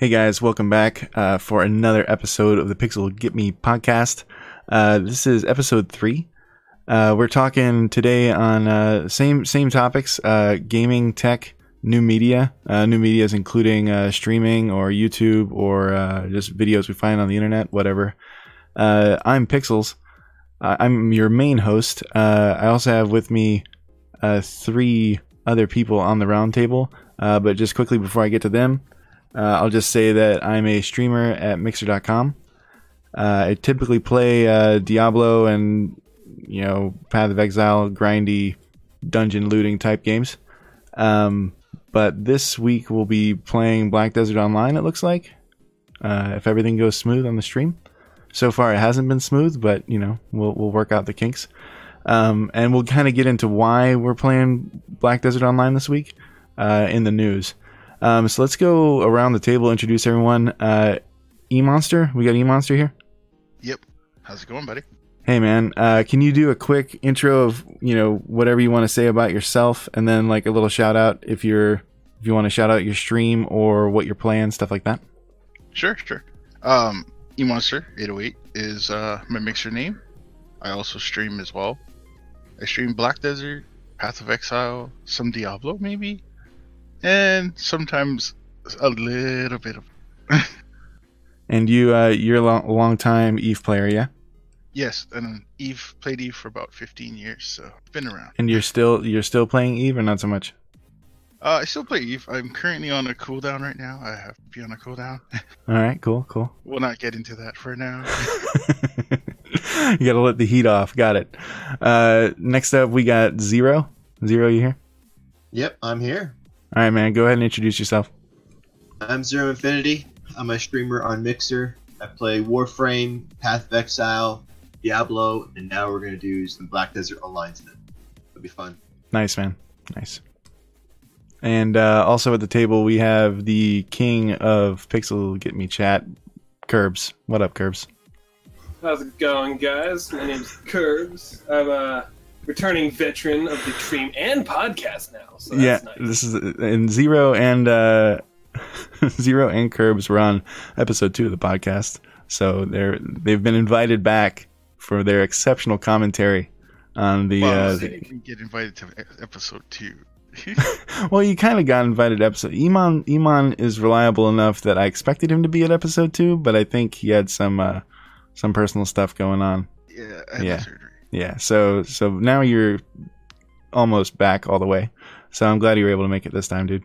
Hey guys, welcome back uh, for another episode of the Pixel Get Me podcast. Uh, this is episode three. Uh, we're talking today on uh, same same topics: uh, gaming, tech, new media. Uh, new media is including streaming or YouTube or just videos we find on the internet, whatever. I'm Pixels. I'm your main host. I also have with me three other people on the roundtable. but just quickly before I get to them. Uh, I'll just say that I'm a streamer at Mixer.com. Uh, I typically play uh, Diablo and you know Path of Exile, grindy dungeon looting type games. Um, but this week we'll be playing Black Desert Online. It looks like uh, if everything goes smooth on the stream. So far it hasn't been smooth, but you know we'll we'll work out the kinks. Um, and we'll kind of get into why we're playing Black Desert Online this week uh, in the news. Um, so let's go around the table, introduce everyone. Uh, e Monster, we got E Monster here. Yep. How's it going, buddy? Hey man, uh, can you do a quick intro of you know whatever you want to say about yourself, and then like a little shout out if you're if you want to shout out your stream or what you're playing, stuff like that. Sure, sure. Um, E Monster 808 is uh, my mixer name. I also stream as well. I stream Black Desert, Path of Exile, some Diablo maybe, and sometimes a little bit of. and you, uh, you're a long, long time Eve player, yeah? Yes, and Eve played Eve for about 15 years, so been around. And you're still you're still playing Eve, or not so much? Uh, I still play Eve. I'm currently on a cooldown right now. I have to be on a cooldown. All right, cool, cool. We'll not get into that for now. you gotta let the heat off. Got it. Uh, next up, we got Zero. Zero, you here? Yep, I'm here. All right, man. Go ahead and introduce yourself. I'm Zero Infinity. I'm a streamer on Mixer. I play Warframe, Path of Exile, Diablo, and now we're gonna do some Black Desert Online today. It'll be fun. Nice, man. Nice. And uh, also at the table we have the king of Pixel Get Me Chat, Curbs. What up, Curbs? How's it going, guys? My name's Curbs. I'm a returning veteran of the stream and podcast now. So yeah, nice. this is in Zero and uh, Zero and Curbs were on episode two of the podcast, so they're they've been invited back for their exceptional commentary on the. Well, uh, the get invited to episode two. well, you kind of got invited to episode. Iman Iman is reliable enough that I expected him to be at episode two, but I think he had some uh, some personal stuff going on. Yeah, yeah yeah. So so now you're almost back all the way. So I'm glad you were able to make it this time, dude.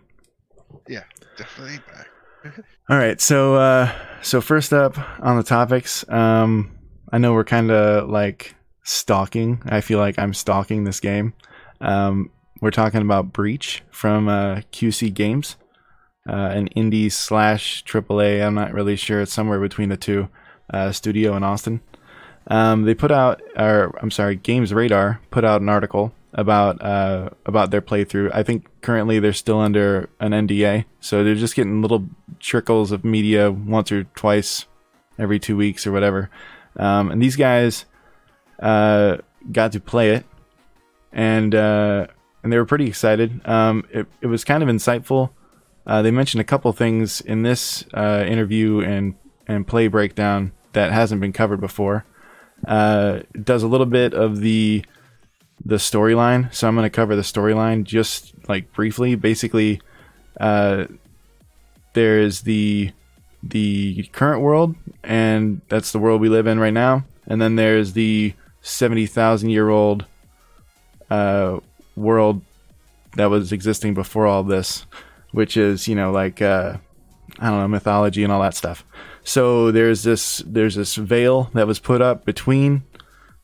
Yeah, definitely back. all right. So uh, so first up on the topics, um, I know we're kind of like stalking. I feel like I'm stalking this game. Um, we're talking about Breach from uh, QC Games, uh, an indie slash AAA. I'm not really sure. It's somewhere between the two. Uh, studio in Austin. Um, they put out, or I'm sorry, Games Radar put out an article about uh, about their playthrough. I think currently they're still under an NDA, so they're just getting little trickles of media once or twice every two weeks or whatever. Um, and these guys uh, got to play it, and uh, and they were pretty excited. Um, it it was kind of insightful. Uh, they mentioned a couple things in this uh, interview and and play breakdown that hasn't been covered before uh, does a little bit of the the storyline. So I'm going to cover the storyline just like briefly. Basically, uh, there's the the current world, and that's the world we live in right now. And then there's the seventy thousand year old uh, world that was existing before all this, which is you know like uh, I don't know mythology and all that stuff. So there's this there's this veil that was put up between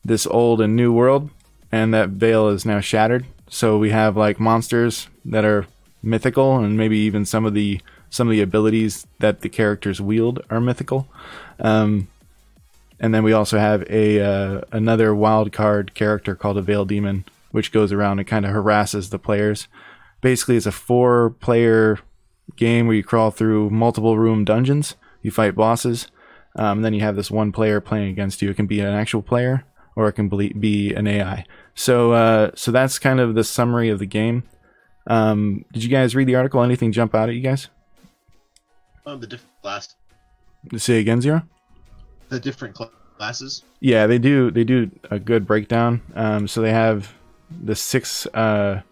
this old and new world, and that veil is now shattered. So we have like monsters that are mythical, and maybe even some of the some of the abilities that the characters wield are mythical. Um, and then we also have a uh, another wild card character called a Veil Demon, which goes around and kind of harasses the players. Basically, it's a four player game where you crawl through multiple room dungeons. You fight bosses. Um, then you have this one player playing against you. It can be an actual player or it can be- be an AI. So uh, so that's kind of the summary of the game. Um, did you guys read the article? Anything jump out at you guys? Um, the different class, Say again, Zero. the different cl- classes. Yeah, they do. They do a good breakdown. Um, so they have the six, uh,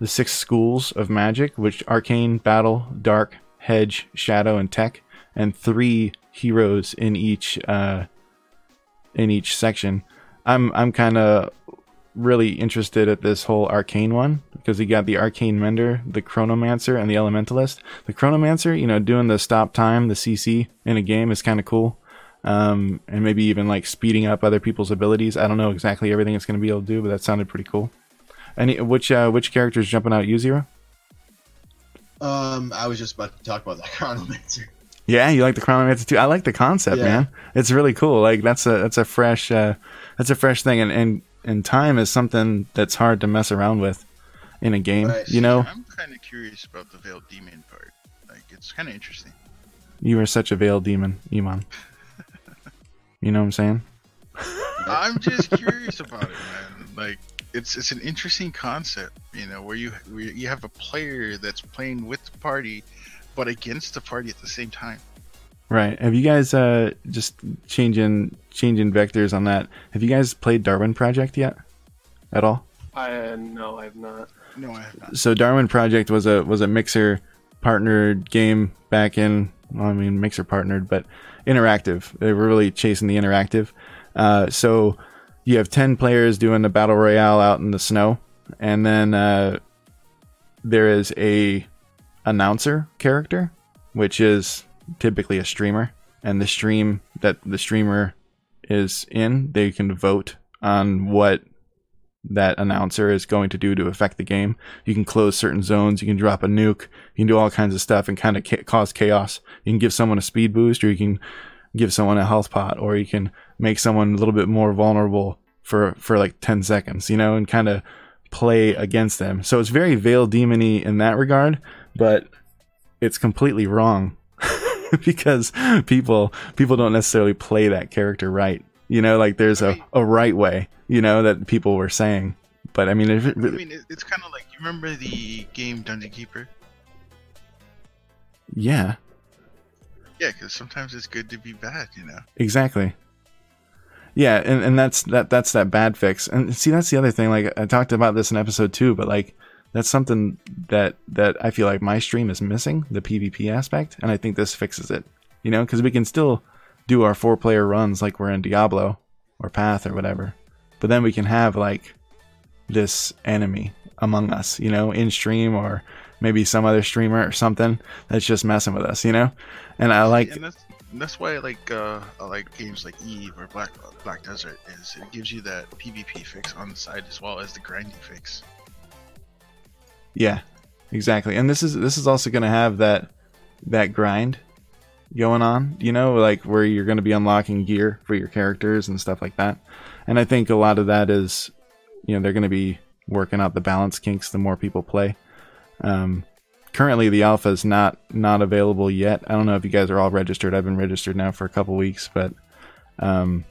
the six schools of magic, which arcane, battle, dark, hedge, shadow, and tech, and three heroes in each, uh, in each section. I'm I'm kind of really interested at this whole arcane one because you got the arcane mender, the chronomancer, and the elementalist. The chronomancer, you know, doing the stop time, the CC in a game is kind of cool um, and maybe even like speeding up other people's abilities. I don't know exactly everything it's going to be able to do, but that sounded pretty cool. Any which uh, which characters jumping out at you zero? Um, I was just about to talk about the chronomancer. Yeah, you like the Chronomancer too. I like the concept, Yeah. man. It's really cool. Like that's a that's a fresh uh, that's a fresh thing, and and and time is something that's hard to mess around with in a game. Right. You know, I'm kind of curious about the veiled demon part. Like, it's kind of interesting. you are such a veiled demon, Iman. You know what I'm saying? I'm just curious about it, man. Like, it's it's an interesting concept, you know, where you where you have a player that's playing with the party, but against the party at the same time. Right. Have you guys uh just changing changing vectors on that? Have you guys played Darwin Project yet? At all? I no, I have not. No, I have not. so Darwin Project was a was a mixer partnered game back in well, I mean mixer partnered, but interactive. They were really chasing the interactive. Uh, so you have ten players doing a battle royale out in the snow, and then uh, there is a announcer character, which is typically a streamer, and the stream that the streamer is in, they can vote on what that announcer is going to do to affect the game. You can close certain zones. You can drop a nuke. You can do all kinds of stuff and kind of ca- cause chaos. You can give someone a speed boost, or you can give someone a health pot, or you can make someone a little bit more vulnerable for for like ten seconds, you know, and kind of play against them. So it's very veil demony in that regard, but it's completely wrong because people people don't necessarily play that character right. You know, like there's a, a right way, you know, that people were saying. But I mean, if it I mean, it's kind of like you remember the game Dungeon Keeper. yeah, Yeah, because sometimes it's good to be bad, you know. exactly. Yeah, and, and that's that that's that bad fix. And see, that's the other thing. Like I talked about this in episode two, but like that's something that that I feel like my stream is missing the PvP aspect, and I think this fixes it. You know, because we can still do our four player runs like we're in Diablo or Path or whatever, but then we can have like this enemy among us, you know, in stream or maybe some other streamer or something that's just messing with us, you know. And I like and that's that's why I like uh, I like games like Eve or Black Black Desert is it gives you that PvP fix on the side as well as the grinding fix. Yeah, exactly. And this is this is also going to have that that grind going on, you know, like where you're going to be unlocking gear for your characters and stuff like that. And I think a lot of that is, you know, they're going to be working out the balance kinks the more people play. Um, currently, the alpha is not not available yet. I don't know if you guys are all registered. I've been registered now for a couple weeks, but um,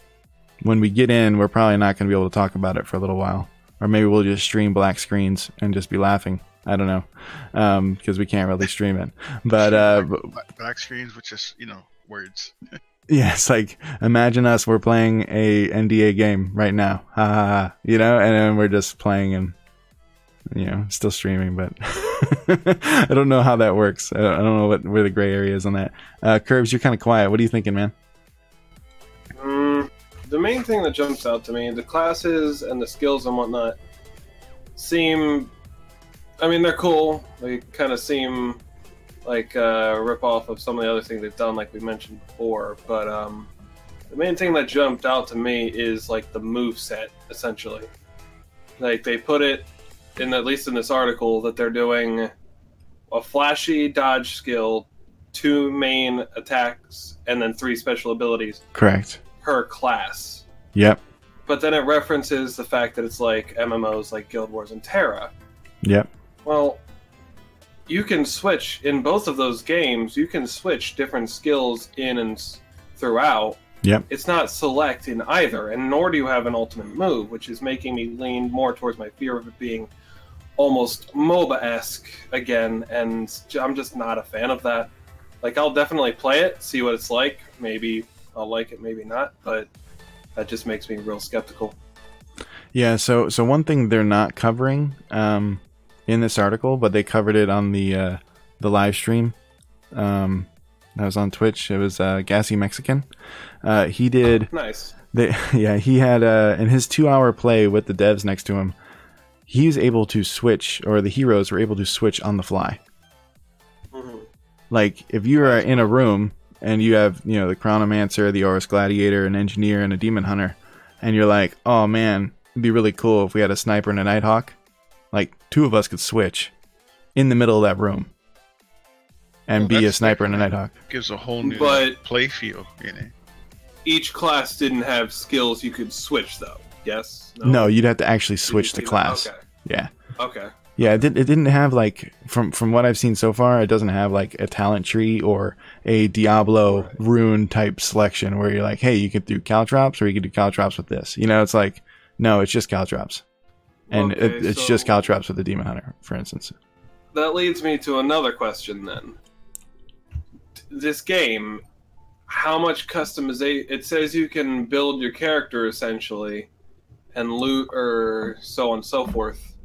when we get in, we're probably not going to be able to talk about it for a little while, or maybe we'll just stream black screens and just be laughing. I don't know, because we can't really stream it. But uh, black, black, black screens with just you know words. yeah, it's like imagine us. We're playing a NDA game right now, ha ha ha. You know, and then we're just playing and you know still streaming. But I don't know how that works. I don't, I don't know what where the gray area is on that. Uh, Curbs, you're kind of quiet. What are you thinking, man? Mm, the main thing that jumps out to me, the classes and the skills and whatnot, seem. I mean, they're cool. They kind of seem like a rip off of some of the other things they've done, like we mentioned before. But um, the main thing that jumped out to me is like the move set, essentially. Like they put it in at least in this article that they're doing a flashy dodge skill, two main attacks, and then three special abilities Correct. per class. Yep. But then it references the fact that it's like MMOs like Guild Wars and TERA. Yep. Well, you can switch in both of those games. You can switch different skills in and throughout. Yep. It's not select in either, and nor do you have an ultimate move, which is making me lean more towards my fear of it being almost MOBA esque again, and I'm just not a fan of that. Like, I'll definitely play it, see what it's like. Maybe I'll like it, maybe not, but that just makes me real skeptical. Yeah, so so one thing they're not covering um, in this article, but they covered it on the uh, the live stream um, that was on Twitch. It was uh, Gassy Mexican. Uh, he did Nice. they yeah he had uh, in his two hour play with the devs next to him. He was able to switch, or the heroes were able to switch on the fly. hmm Like if you are in a room and you have you know the Chronomancer, the Horus Gladiator, an Engineer, and a Demon Hunter, and you're like, oh man, it'd be really cool if we had a Sniper and a Nighthawk. Like two of us could switch in the middle of that room and Well, be a Sniper and a. Nighthawk. Gives a whole new But- play feel, you know. Each class didn't have skills you could switch, though. Yes? No, you'd have to actually switch the class. Okay. Yeah. Okay. Yeah, it, did, it didn't have like from from what I've seen so far, it doesn't have like a talent tree or a Diablo Right. rune type selection where you're like, hey, you could do caltrops or you could do caltrops with this. You know, it's like no, it's just caltrops, and Okay, it, it's so just caltrops with the demon hunter, for instance. That leads me to another question then. This game, how much customization? It says you can build your character essentially, and loot or so on and so forth.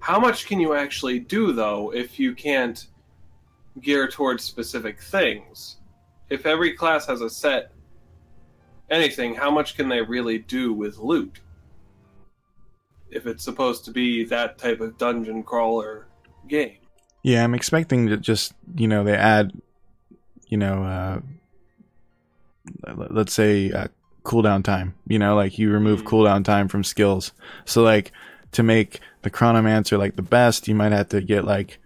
How much can you actually do though if you can't gear towards specific things? If every class has a set anything, how much can they really do with loot? If it's supposed to be that type of dungeon crawler game. Yeah, I'm expecting that just you know they add, you know, uh, let's say uh, cooldown time. You know, like you remove Mm. cooldown time from skills. So like to make the chronomancer like the best, you might have to get like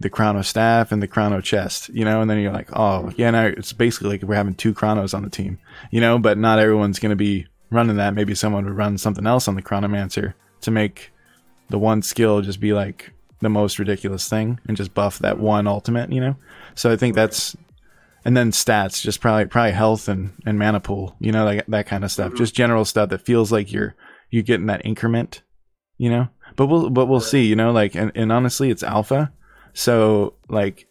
the chrono staff and the chrono chest. You know, and then you're like, oh yeah, now it's basically like we're having two chronos on the team. You know, but not everyone's gonna be running that. Maybe someone would run something else on the chronomancer to make the one skill just be like the most ridiculous thing and just buff that one ultimate, you know? So I think that's and then stats, just probably probably health and, and mana pool, you know, like that kind of stuff. Mhm. Just general stuff that feels like you're you're getting that increment, you know? But we'll but we'll see, you know, like and, and honestly it's alpha. So like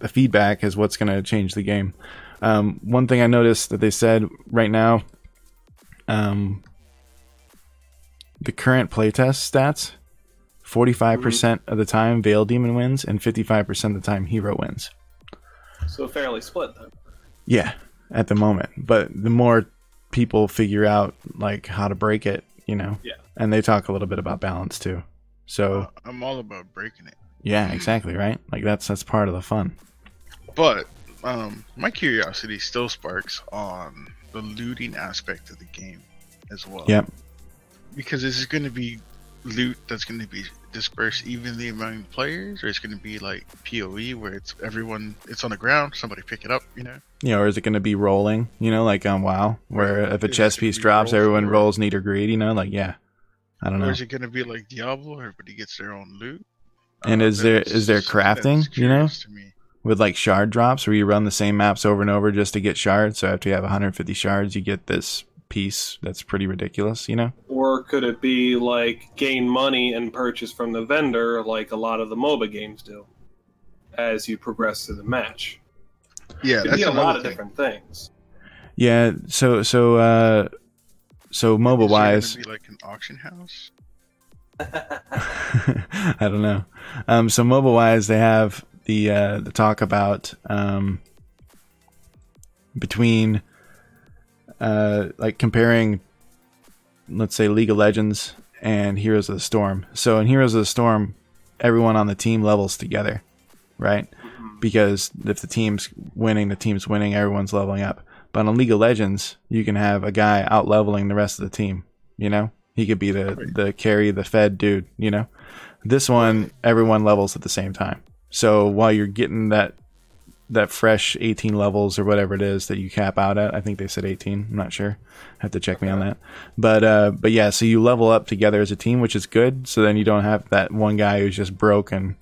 the feedback is what's gonna change the game. Um, one thing I noticed that they said right now, um, the current playtest stats 45% of the time Veil Demon wins and 55% of the time Hero wins. So fairly split then. Yeah, at the moment. But the more people figure out like how to break it, you know. Yeah. And they talk a little bit about balance too. So, Uh, I'm all about breaking it. yeah, exactly, right? Like that's that's part of the fun. But um, my curiosity still sparks on the looting aspect of the game as well. Yep. Because this is it going to be loot that's going to be dispersed evenly among players, or it's going to be like POE where it's everyone, it's on the ground, somebody pick it up, you know? You know, or is it going to be rolling, you know, like on WoW, where if a Is chess piece drops, everyone rolls need or greed, you know, like yeah. I don't Or know. is it going to be like Diablo, everybody gets their own loot? And Uh, is there- that's- there crafting, you know? curious to me. With like shard drops where you run the same maps over and over just to get shards. So after you have 150 shards, you get this piece that's pretty ridiculous, you know? Or could it be like gain money and purchase from the vendor like a lot of the MOBA games do as you progress through the match? Yeah, Could that's be a another lot of thing. different things. Yeah, so so uh so MOBA Is there gonna wise, be like an auction house? I don't know. Um, so MOBA wise, they have the uh, the talk about um, between uh, like comparing, let's say League of Legends and Heroes of the Storm. So in Heroes of the Storm, everyone on the team levels together, right? Because if the team's winning, the team's winning. Everyone's leveling up. But on League of Legends, you can have a guy out leveling the rest of the team. You know, he could be the the carry, the fed dude. You know, this one everyone levels at the same time. So while you're getting that that fresh 18 levels or whatever it is that you cap out at, I think they said 18. I'm not sure. Have to check me on that. But uh, but yeah, so you level up together as a team, which is good. So then you don't have that one guy who's just broken,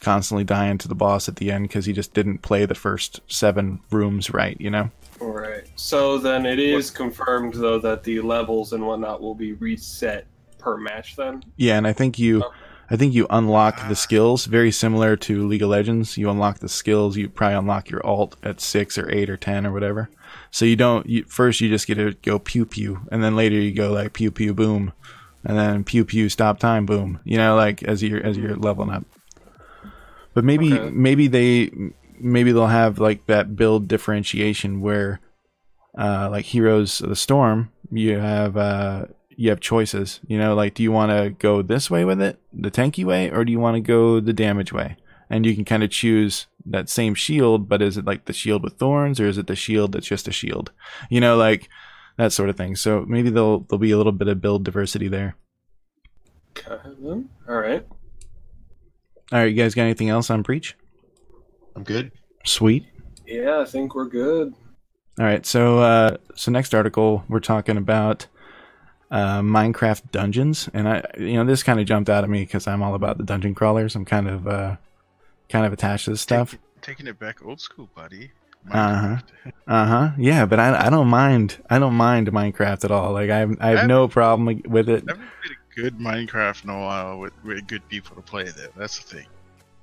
constantly dying to the boss at the end because he just didn't play the first seven rooms right. You know. All right. So then it is confirmed though that the levels and whatnot will be reset per match. Then. Yeah, and I think you, Okay. I think you unlock the skills very similar to League of Legends. You unlock the skills. You probably unlock your alt at six or eight or ten or whatever. So you don't. You, first, you just get to go pew pew, and then later you go like pew pew boom, and then pew pew stop time boom. You know, like as you're as you're leveling up. But maybe Okay. maybe they maybe they'll have like that build differentiation where, uh, like Heroes of the Storm, you have uh you have choices. You know, like do you want to go this way with it, the tanky way, or do you want to go the damage way? And you can kind of choose that same shield, but is it like the shield with thorns, or is it the shield that's just a shield? You know, like that sort of thing. So maybe there'll there'll be a little bit of build diversity there. Okay. Then. All right. All right, you guys got anything else on Breach? I'm good. Sweet. Yeah, I think we're good. All right, so uh, so next article we're talking about uh, Minecraft dungeons, and I you know this kind of jumped out at me because I'm all about the dungeon crawlers. I'm kind of uh, kind of attached to this stuff. Take- taking it back old school, buddy. Uh-huh. Uh huh. Yeah, but I, I don't mind I don't mind Minecraft at all. Like I have, I have no problem with it. i've never played a good Minecraft in a while with, with good people to play there. That's the thing.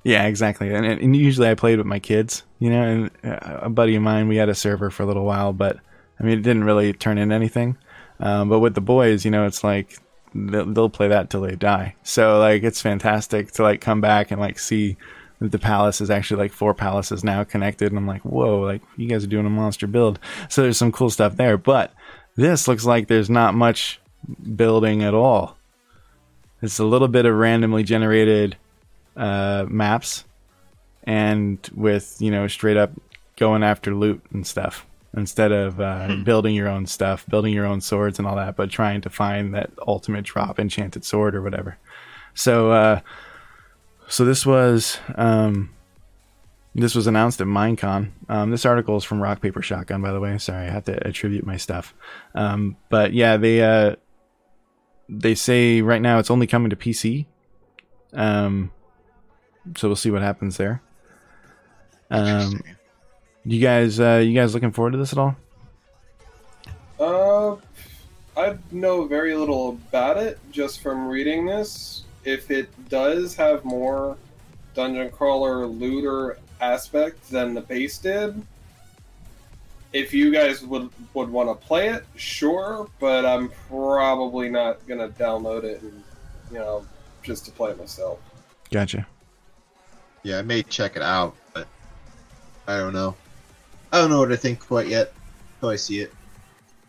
Yeah, exactly. And, and usually I played with my kids, you know, and uh, a buddy of mine, we had a server for a little while, but I mean, it didn't really turn into anything. Um, but with the boys, you know, it's like they'll, they'll play that till they die. So like, it's fantastic to like come back and like see that the palace is actually like four palaces now connected. And I'm like, whoa, like you guys are doing a monster build. So there's some cool stuff there, but this looks like there's not much building at all. It's a little bit of randomly generated uh, maps and with you know straight up going after loot and stuff instead of uh, building your own stuff building your own swords and all that but trying to find that ultimate drop enchanted sword or whatever. So uh, so this was um, this was announced at minecon. Um, this article is from rock paper shotgun by the way. Sorry i have to attribute my stuff. Um, but yeah they uh, they say right now it's only coming to pc um, so we'll see what happens there. Um. You guys, uh, you guys looking forward to this at all? Uh, I know very little about it just from reading this. If it does have more dungeon crawler looter aspect than the base did, if you guys would would want to play it, sure, but I'm probably not gonna download it and you know just to play it myself. Gotcha. Yeah, I may check it out, but I don't know. I don't know what to think quite yet until I see it.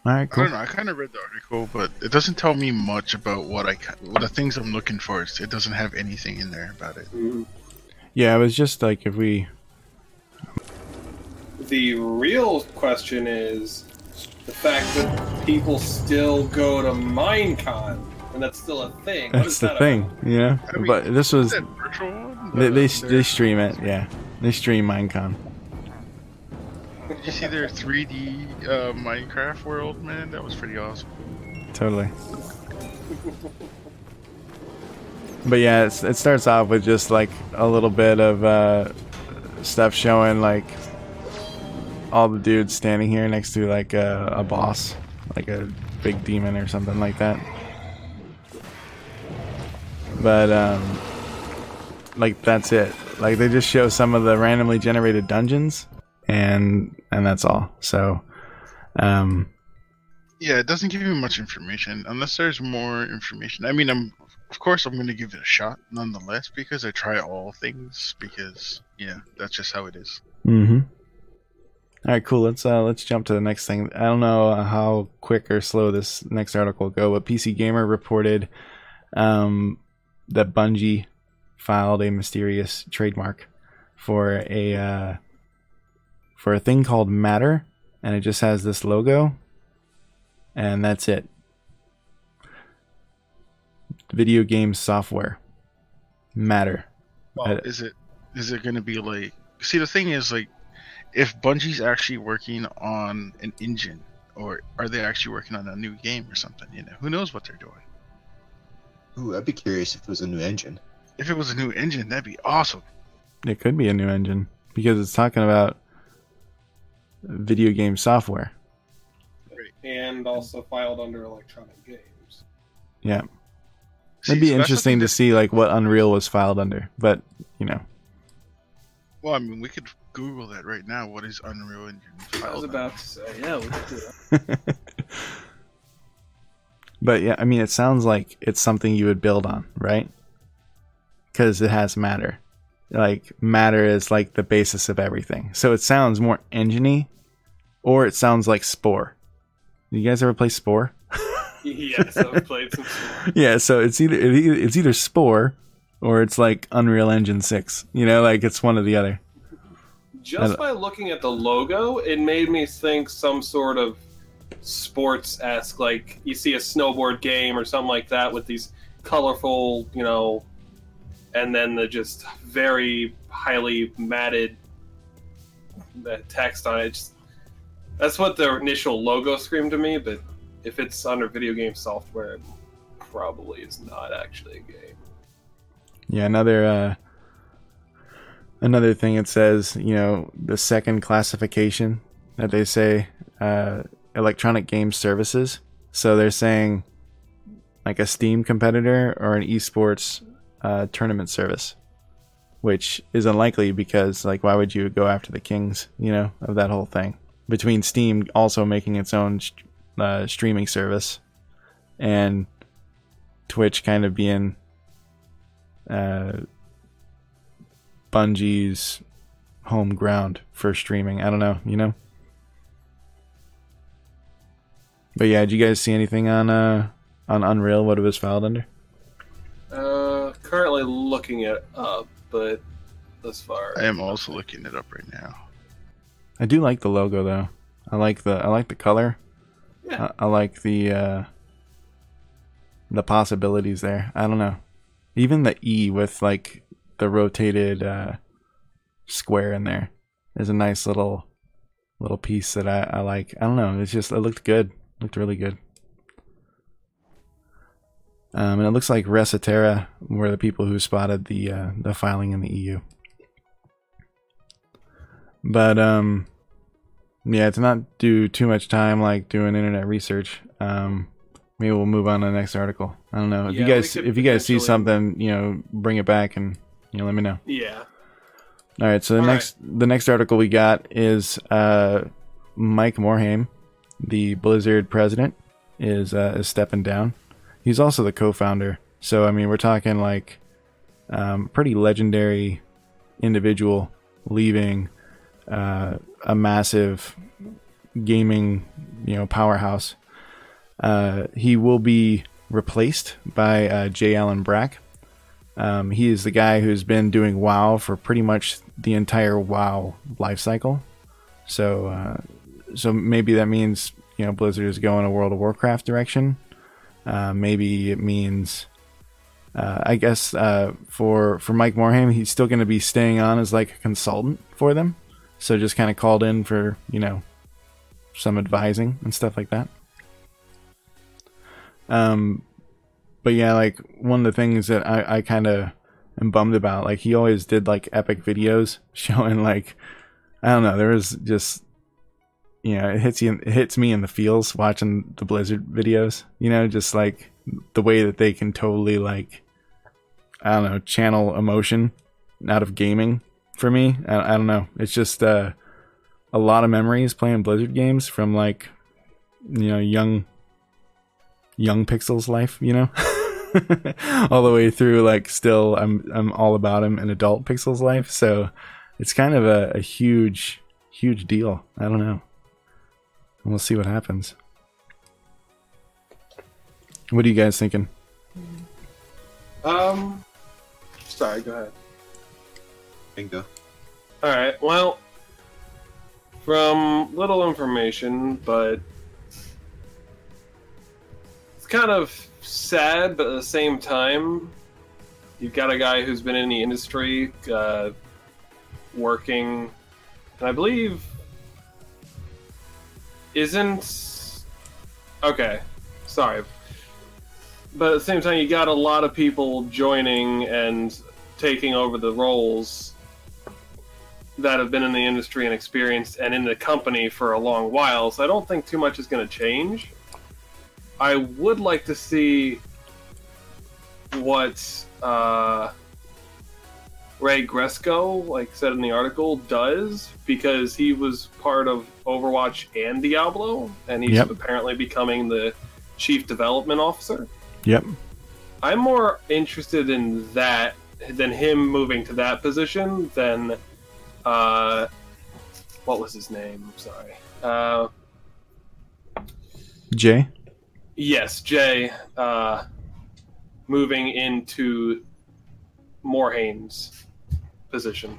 All right, I don't know. I kind of read the article, but it doesn't tell me much about what I ca- what the things I'm looking for. It's- It doesn't have anything in there about it. Mm-hmm. Yeah, it was just like if we, The real question is the fact that people still go to Minecon, and that's still a thing. What that's is the that thing, about? you know. I mean, But this was that virtual one? they they, they stream it, yeah. They stream Minecon. You see their 3D uh, Minecraft world, man? That was pretty awesome. Totally. But yeah, it starts off with just like a little bit of uh, stuff showing like all the dudes standing here next to like a, a boss, like a big demon or something like that. But um, like that's it. Like they just show some of the randomly generated dungeons, and and that's all. So, um, Yeah, it doesn't give you much information unless there's more information. I mean, I'm of course I'm going to give it a shot nonetheless because I try all things because yeah, that's just how it is. Mm-hmm. All right, cool. Let's uh let's jump to the next thing. I don't know uh, how quick or slow this next article will go, but PC Gamer reported um that Bungie filed a mysterious trademark for a uh for a thing called Matter, and it just has this logo, and that's it. Video game software. Matter. Well, is it is it going to be like? See, the thing is like, if Bungie's actually working on an engine, or are they actually working on a new game or something? You know, who knows what they're doing. Ooh, I'd be curious if it was a new engine. If it was a new engine, that'd be awesome. it could be a new engine because it's talking about video game software. and also filed under Electronic Games. Yeah, See, it'd be interesting to see like what Unreal was filed under, but you know, Well, I mean, we could Google that right now. What is Unreal Engine? I was filed about to say, yeah, we could do that. but yeah, I mean, it sounds like it's something you would build on, right? Because it has matter. Like matter is like the basis of everything. So it sounds more engine or it sounds like Spore. You guys ever play Spore? yes, I've played some. Spore. yeah, so it's either it's either Spore or it's like Unreal Engine Six. You know, like it's one or the other. Just by looking at the logo, it made me think some sort of sports esque, like you see a snowboard game or something like that with these colorful, you know, and then the just very highly matted uh, text on it. Just, that's what the initial logo screamed to me, but if it's under video game software, it probably is not actually a game. Yeah, another uh, another thing it says, you know, the second classification that they say uh, electronic game services. So they're saying like a Steam competitor or an esports uh, tournament service, which is unlikely because like why would you go after the kings, you know, of that whole thing? Between Steam also making its own uh, streaming service and Twitch kind of being uh, Bungie's home ground for streaming. I don't know, you know. But yeah, did you guys see anything on uh on Unreal? What it was filed under? Uh, currently looking it up, but thus far, I am also looking it up right now. I do like the logo though. I like the I like the color. Yeah. I, I like the uh the possibilities there. I don't know. Even the E with like the rotated uh square in there is a nice little little piece that I, I like. I don't know. It's just it looked good. looked really good. Um, and it looks like ResetEra were the people who spotted the uh, the filing in the EU. But um, yeah, to not do too much time like doing internet research, um, maybe we'll move on to the next article. I don't know if Yeah, you guys if you guys see something, you know, bring it back and you know let me know. yeah. All right, so the All next the next article we got is uh, Mike Morhaime, the Blizzard president, is uh, is stepping down. He's also the co-founder, so I mean we're talking like um, pretty legendary individual leaving uh, a massive gaming you know powerhouse. Uh, he will be replaced by uh, J. Allen Brack. Um, he is the guy who's been doing WoW for pretty much the entire WoW life cycle. So, uh, so maybe that means you know Blizzard is going a World of Warcraft direction. Uh, maybe it means, uh, I guess, uh, for for Mike Morhaime, he's still going to be staying on as like a consultant for them. So just kind of called in for you know some advising and stuff like that. Um, but yeah, like one of the things that I, I kind of am bummed about, like he always did like epic videos showing like, I don't know, there was just, you know, it hits you, it hits me in the feels watching the Blizzard videos, you know, just like the way that they can totally like, I don't know, channel emotion out of gaming for me. I, I don't know. It's just, uh, a lot of memories playing Blizzard games from like, you know, young, young Pixel's life, you know? all the way through like still I'm I'm all about him in adult Pixel's life. So it's kind of a, a huge, huge deal. I don't know. And we'll see what happens. What are you guys thinking? Um, sorry, go ahead. Bingo. All right. Well, from little information, but it's kind of sad, but at the same time, you've got a guy who's been in the industry, uh, working, and I believe isn't okay. Sorry, but at the same time, you got a lot of people joining and taking over the roles that have been in the industry and experienced and in the company for a long while, so I don't think too much is going to change. I would like to see what uh, Ray Gresko, like said in the article, does because he was part of Overwatch and Diablo, and he's Yep. apparently becoming the chief development officer. Yep. I'm more interested in that than him moving to that position than uh, what was his name? I'm sorry. Uh, Jay. yes, Jay uh, moving into Morhaime's position.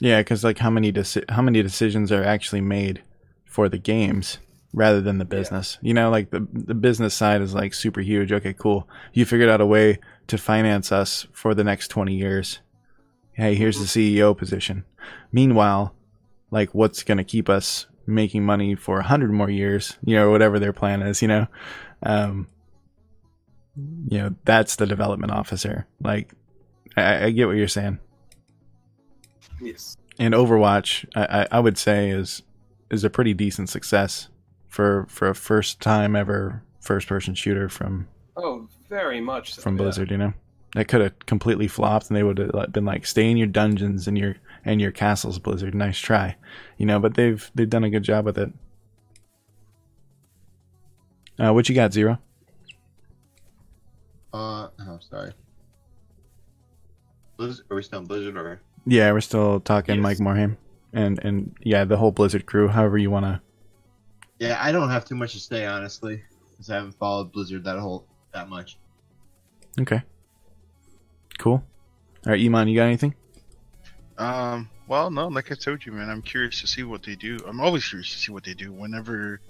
Yeah, because like how many deci- how many decisions are actually made for the games rather than the business? You know, like the the business side is like super huge. Okay, cool. You figured out a way to finance us for the next twenty years. Hey, here's the CEO position. Meanwhile, like what's going to keep us making money for a hundred more years? You know, whatever their plan is. You know, um, you know that's the development officer. Like, I, I get what you're saying Yes. and Overwatch, I, I, I would say is is a pretty decent success for for a first time ever first person shooter from Oh, very much so. from yeah. Blizzard. You know, that could have completely flopped, and they would have been like, "Stay in your dungeons and your and your castles, Blizzard. Nice try." You know, but they've they've done a good job with it. Uh, what you got, Zero? Uh, oh, sorry. Blizzard, are we still on Blizzard or? Yeah, we're still talking Yes. Mike Morhaime, and and yeah, the whole Blizzard crew. However you want to. Yeah, I don't have too much to say honestly, because I haven't followed Blizzard that whole that much. Okay. Cool. All right, Iman, you got anything? Um, well, no, like I told you, man, I'm curious to see what they do. I'm always curious to see what they do whenever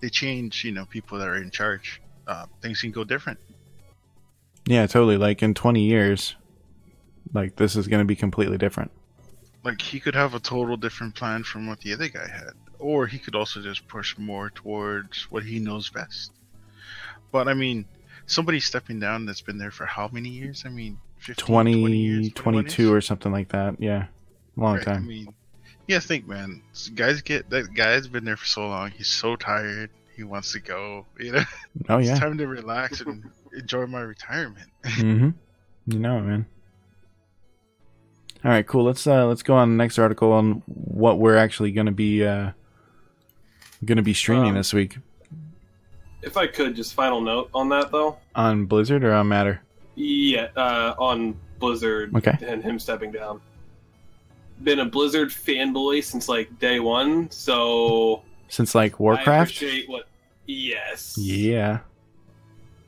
they change, you know, people that are in charge. Uh, things can go different. Yeah, totally. Like in 20 years, like this is going to be completely different. Like he could have a total different plan from what the other guy had, or he could also just push more towards what he knows best. But I mean, somebody stepping down that's been there for how many years? I mean, 15, 20, 20 years, 22 years? or something like that. Yeah. Long Right, I time. mean, yeah, think, man. Guys get that guy's been there for so long. He's so tired. He wants to go. You know, oh, yeah. it's time to relax and enjoy my retirement. mm-hmm. You know it, man. All right, cool. Let's uh let's go on the next article on what we're actually going to be uh going to be streaming Um, this week If I could, just final note on that though. on Blizzard or on Matter. Yeah, uh, on Blizzard Okay. and him stepping down. Been a Blizzard fanboy since like day one, so Since like I Warcraft. appreciate what. Yes. Yeah.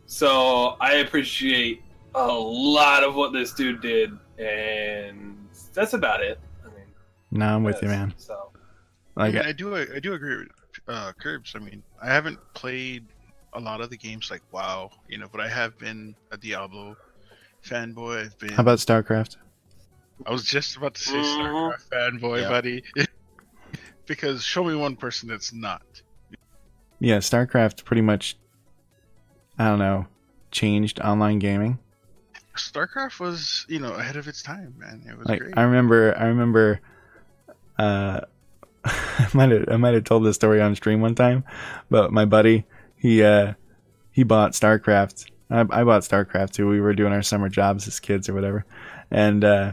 So I appreciate a lot of what this dude did, and that's about it. I mean, No, I'm with you, man. So I, Like mean, I do. I do agree with uh, Curbs. I mean, I haven't played a lot of the games like WoW, you know, but I have been a Diablo fanboy. I've been. how about StarCraft? I was just about to say Mhm. StarCraft fanboy, Yeah. buddy. because show me one person that's not. Yeah, StarCraft pretty much I don't know, changed online gaming. StarCraft was, you know, ahead of its time, man. It was like great. I remember I remember uh I might have I might have told this story on stream one time, but my buddy he uh he bought StarCraft. I, I bought StarCraft too. We were doing our summer jobs as kids or whatever, and uh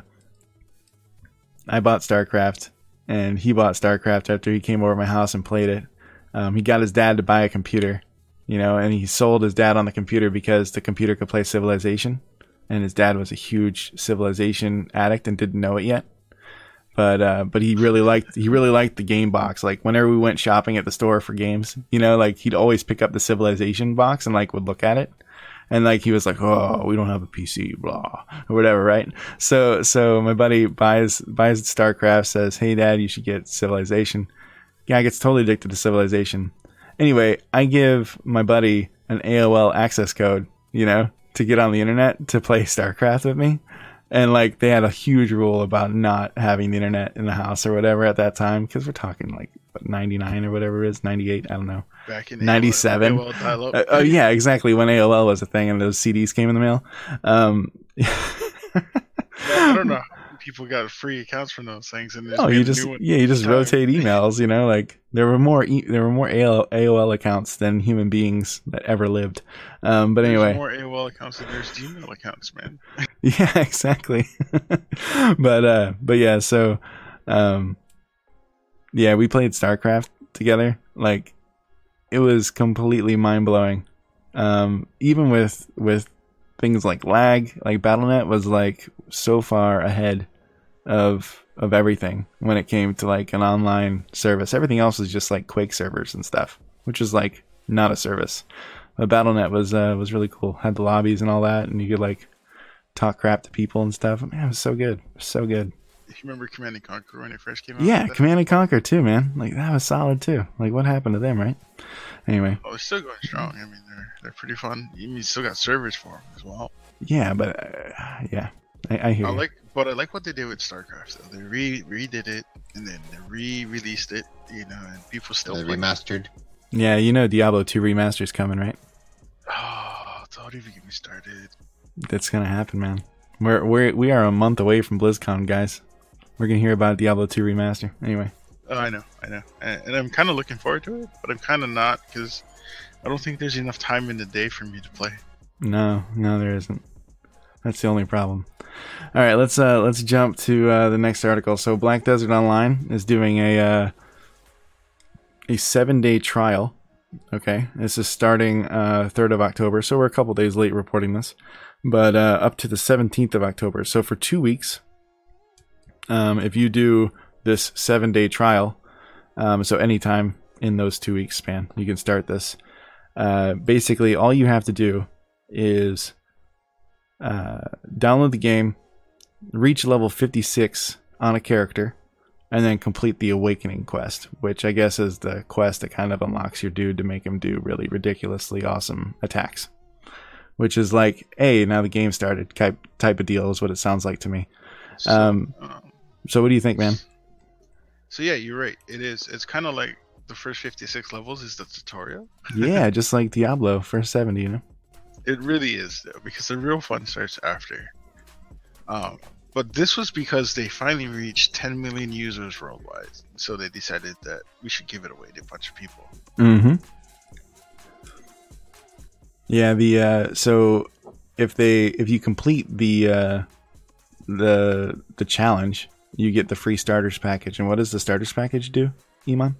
I bought StarCraft, and he bought StarCraft after he came over my house and played it. Um, he got his dad to buy a computer, you know, and he sold his dad on the computer because the computer could play Civilization, and his dad was a huge Civilization addict and didn't know it yet. But uh, but he really liked he really liked the game box. Like whenever we went shopping at the store for games, you know, like he'd always pick up the Civilization box and like would look at it. And like he was like, "Oh, we don't have a PC, blah, or whatever, right?" So so my buddy buys buys StarCraft, says, "Hey, Dad, you should get Civilization." Guy gets totally addicted to Civilization. Anyway, I give my buddy an AOL access code, you know, to get on the internet to play StarCraft with me. And like they had a huge rule about not having the internet in the house or whatever at that time because we're talking like 99 or whatever it is, 98, I don't know. Back in 97. AOL dial-up. Uh, oh yeah, exactly. When AOL was a thing and those CDs came in the mail. Um, I don't know. people got free accounts from those things, and Oh, you just yeah, you just rotate emails. You know, like there were more e- there were more AOL, AOL accounts than human beings that ever lived. Um, but There's anyway, more AOL accounts than there's Gmail accounts, man. yeah, exactly. but uh, but yeah, so um, yeah, we played StarCraft together. Like it was completely mind blowing. Um, even with with things like lag, like BattleNet was like so far ahead of of everything when it came to like an online service. Everything else was just like Quake servers and stuff, which is like not a service. But BattleNet was uh, was really cool. Had the lobbies and all that, and you could like talk crap to people and stuff. Man, it was so good, so good. If you remember Command and Conquer when it first came out. Yeah, that- Command and Conquer too, man. Like that was solid too. Like what happened to them, right? Anyway, Oh, it's still going strong. I mean, they're they're pretty fun. You mean, you still got servers for them as well. yeah, but uh, yeah, I, I hear I you. like, but I like what they did with StarCraft. Though. They re redid it and then they re-released it. You know, and people still The play. remastered. yeah, you know Diablo 2 remaster's coming, right? Oh, don't even get me started. That's gonna happen, man. We're we're we are a month away from BlizzCon, guys. We're gonna hear about Diablo 2 remaster. Anyway, Oh, I know, I know, and, I'm kind of looking forward to it, but I'm kind of not because I don't think there's enough time in the day for me to play. no, no, there isn't. That's the only problem. All right, let's uh let's jump to uh, the next article. So Black Desert Online is doing a uh, a seven day trial. Okay, this is starting uh, 3rd of October, so we're a couple days late reporting this, but uh, up to the 17th of October. So for two weeks, um, if you do this seven day trial, um, so anytime in those two weeks span, you can start this. Uh, basically, all you have to do is uh, download the game, reach level 56 on a character, and then complete the awakening quest, which I guess is the quest that kind of unlocks your dude to make him do really ridiculously awesome attacks. Which is like, hey, now the game started type type of deal is what it sounds like to me. So, Um, um, So what do you think, man? so yeah, you're right. It is. It's kind of like the first 56 levels is the tutorial. yeah, just like Diablo, first 70, you know? It really is though, because the real fun starts after. Um, but this was because they finally reached 10 million users worldwide, so they decided that we should give it away to a bunch of people. Mm-hmm. Yeah, the uh so if they if you complete the uh the the challenge, you get the free starters package. And what does the starters package do, Iman?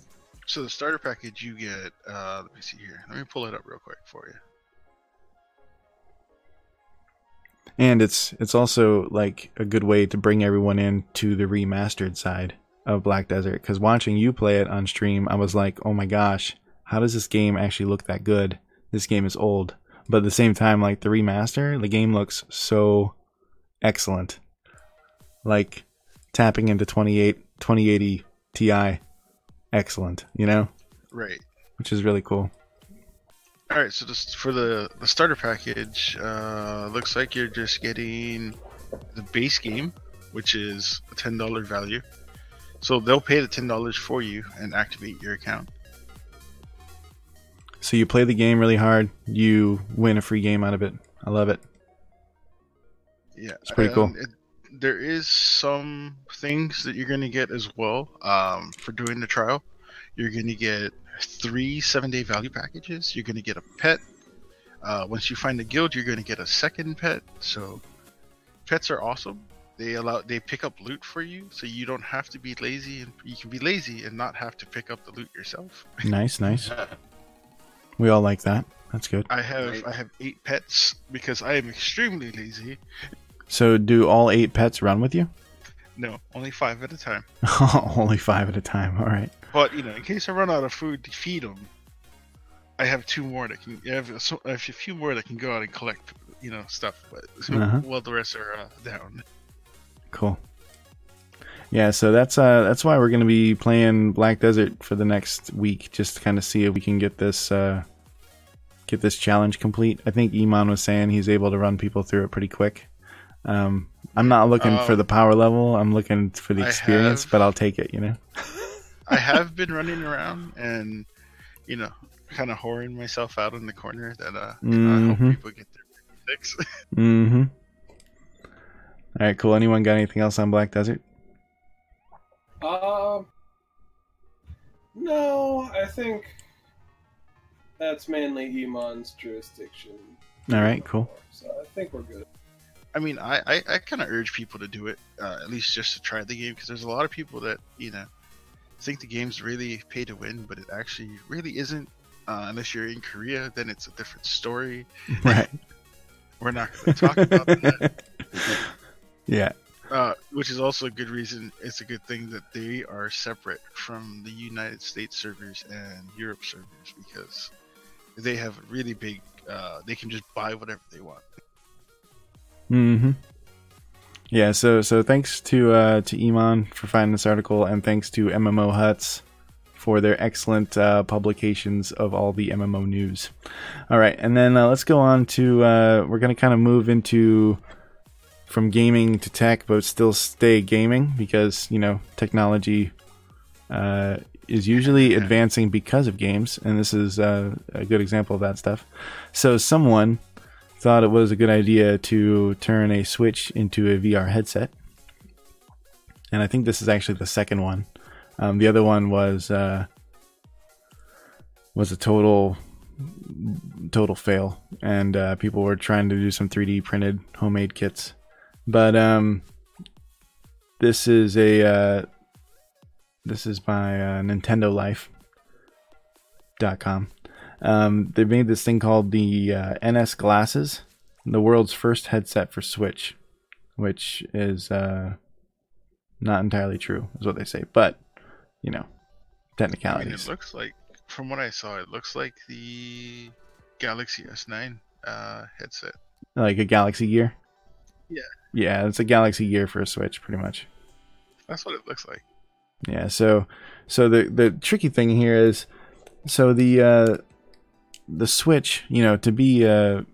So the starter package you get. Uh, let me see here. Let me pull it up real quick for you. And it's it's also like a good way to bring everyone in to the remastered side of Black Desert cuz watching you play it on stream, I was like, "Oh my gosh, how does this game actually look that good? This game is old." But at the same time like the remaster, the game looks so excellent. Like tapping into 28 2080 Ti excellent, you know? Right. Which is really cool. All right. So just for the the starter package, uh, looks like you're just getting the base game, which is a ten dollar value. So they'll pay the ten dollars for you and activate your account. So you play the game really hard, you win a free game out of it. I love it. Yeah, It's pretty cool. It, there is some things that you're going to get as well um, for doing the trial. You're going to get three seven-day value packages. You're going to get a pet. Uh, once you find a guild, you're going to get a second pet. So pets are awesome. They allow they pick up loot for you, so you don't have to be lazy, and you can be lazy and not have to pick up the loot yourself. Nice, nice. We all like that. That's good. I have Right. I have eight pets because I am extremely lazy. So do all eight pets run with you? No, only five at a time. Only five at a time. All right. But you know, in case I run out of food to feed them, I have two more that can. I have, a, so- I have a few more that can go out and collect, you know, stuff. But Uh-huh. well, the rest are uh, down. Cool. Yeah, so that's uh that's why we're gonna be playing Black Desert for the next week, just to kind of see if we can get this uh get this challenge complete. I think Iman was saying he's able to run people through it pretty quick. Um, I'm not looking for Um, the power level. I'm looking for the experience, have- but I'll take it. You know. I have been running around and, you know, kind of whoring myself out in the corner. That uh, you know, I hope people get their fix. Mm-hmm. All right, cool. Anyone got anything else on Black Desert? Um, no, I think that's mainly Iman's jurisdiction. All right, cool. So I think we're good. I mean, I, I, I kind of urge people to do it, uh, at least just to try the game, because there's a lot of people that, you know, think the game's really pay to win, but it actually really isn't. Uh, unless you're in Korea, then it's a different story. Right. We're not going to talk about that. Yeah. Uh, which is also a good reason. It's a good thing that they are separate from the United States servers and Europe servers because they have really big. Uh, they can just buy whatever they want. Hmm Yeah. So so thanks to uh, to Iman for finding this article, and thanks to MMO Huts for their excellent uh, publications of all the MMO news. All right, and then uh, let's go on to uh, we're going to kind of move into from gaming to tech, but still stay gaming because you know technology uh, is usually advancing because of games, and this is uh, a good example of that stuff. So someone thought it was a good idea to turn a Switch into a VR headset, and I think this is actually the second one. Um, the other one was uh, was a total total fail, and uh, people were trying to do some 3D printed homemade kits. But um, this is a uh, this is by uh, Life.com. Um, they made this thing called the uh, NS Glasses, the world's first headset for Switch, which is uh, not entirely true, is what they say. But you know, I mean, technicalities. it looks like, from what I saw, it looks like the Galaxy S9 uh, headset. like a Galaxy Gear. Yeah. Yeah, it's a Galaxy Gear for a Switch, pretty much. That's what it looks like. Yeah. So, so the the tricky thing here is, so the uh, the Switch, you know, to be a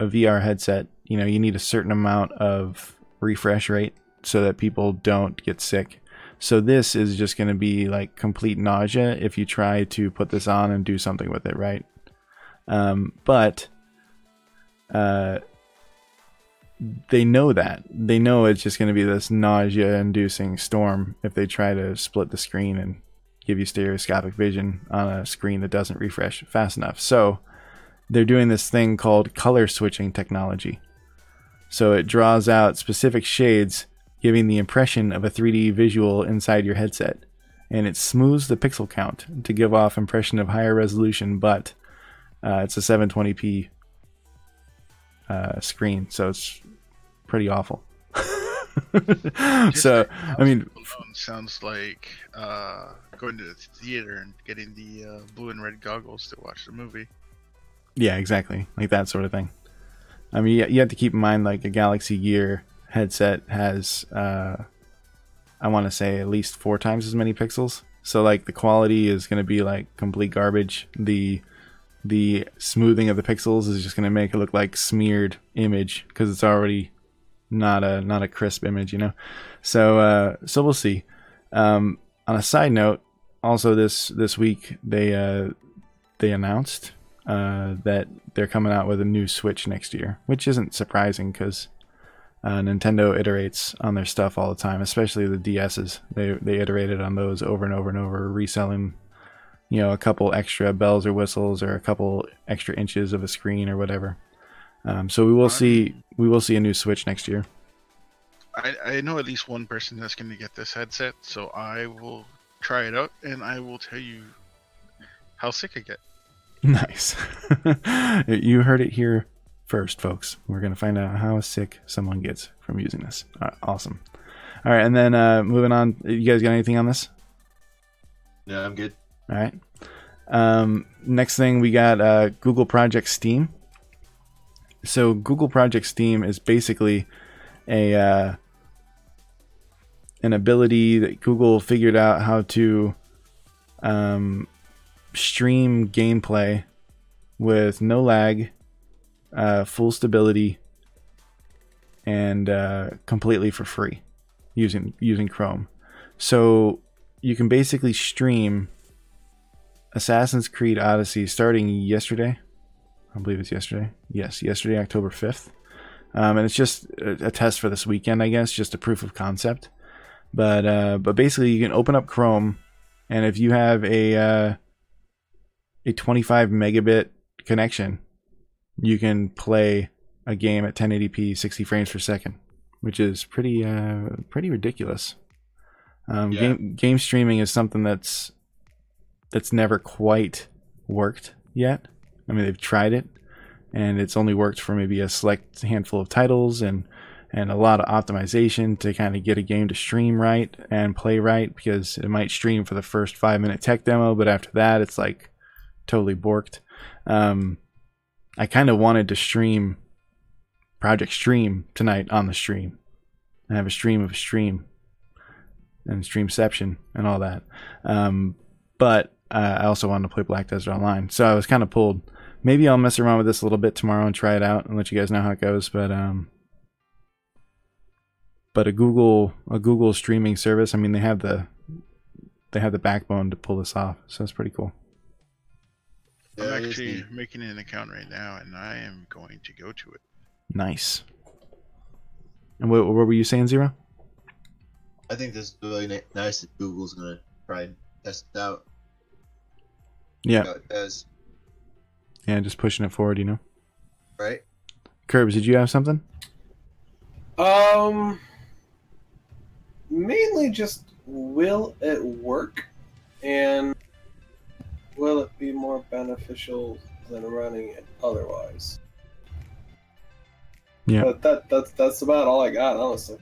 a VR headset, you know, you need a certain amount of refresh rate so that people don't get sick. So this is just going to be like complete nausea if you try to put this on and do something with it, right? Um, but uh, they know that they know it's just going to be this nausea-inducing storm if they try to split the screen and give you stereoscopic vision on a screen that doesn't refresh fast enough. So they're doing this thing called color switching technology. So it draws out specific shades, giving the impression of a 3D visual inside your headset, and it smooths the pixel count to give off impression of higher resolution, but uh, it's a 720p uh, screen, so it's pretty awful. So I mean, sounds like uh, going to the theater and getting the uh, blue and red goggles to watch the movie. Yeah, exactly. Like that sort of thing. I mean, you- have to keep in mind, like a Galaxy Gear headset has, uh, I want to say, at least four times as many pixels. So, like, the quality is going to be like complete garbage. The the smoothing of the pixels is just going to make it look like smeared image because it's already not a not a crisp image, you know. So, uh, so we'll see. Um, on a side note, also this this week they uh, they announced uh, that they're coming out with a new Switch next year, which isn't surprising because uh, Nintendo iterates on their stuff all the time, especially the DSs. They they iterated on those over and over and over, reselling you know a couple extra bells or whistles or a couple extra inches of a screen or whatever. Um, so we will see we will see a new Switch next year. I, I know at least one person that's going to get this headset, so I will try it out and I will tell you how sick I get. Nice. you heard it here first, folks. We're going to find out how sick someone gets from using this. All right, awesome. All right, and then uh, moving on. You guys got anything on this? No, I'm good. All right. Um, next thing we got uh, Google Project Stream. So Google Project Stream is basically a uh, an ability that Google figured out how to um, stream gameplay with no lag, uh, full stability, and uh, completely for free using using Chrome. So you can basically stream Assassin's Creed Odyssey starting yesterday. I believe it's yesterday. Yes, yesterday, October 5th. um, and it's just a, a test for this weekend, I guess, just a proof of concept. But uh, but basically, you can open up Chrome, and if you have a uh, a 25 megabit connection, you can play a game at 1080p, 60 frames per second, which is pretty uh, pretty ridiculous. Um, Yeah. Game game streaming is something that's that's never quite worked yet. I mean, they've tried it, and it's only worked for maybe a select handful of titles and and a lot of optimization to kind of get a game to stream right and play right because it might stream for the first five minute tech demo, but after that, it's like totally borked. Um, I kind of wanted to stream Project Stream tonight on the stream and have a stream of a stream and Streamception and all that. Um, but uh, I also wanted to play Black Desert Online, so I was kind of pulled. Maybe I'll mess around with this a little bit tomorrow and try it out and let you guys know how it goes. But um, but a Google a Google streaming service. I mean, they have the they have the backbone to pull this off, so it's pretty cool. I'm Yeah, it is actually making an account right now, and I am going to go to it. Nice. And what, what were you saying, Zero? I think this is really nice that Google's gonna try and test it out. Yeah, it does, yeah, just pushing it forward, you know. right? Curbs, did you have something? Um, mainly just will it work, and will it be more beneficial than running it otherwise? Yeah. But that that's that's about all I got, honestly.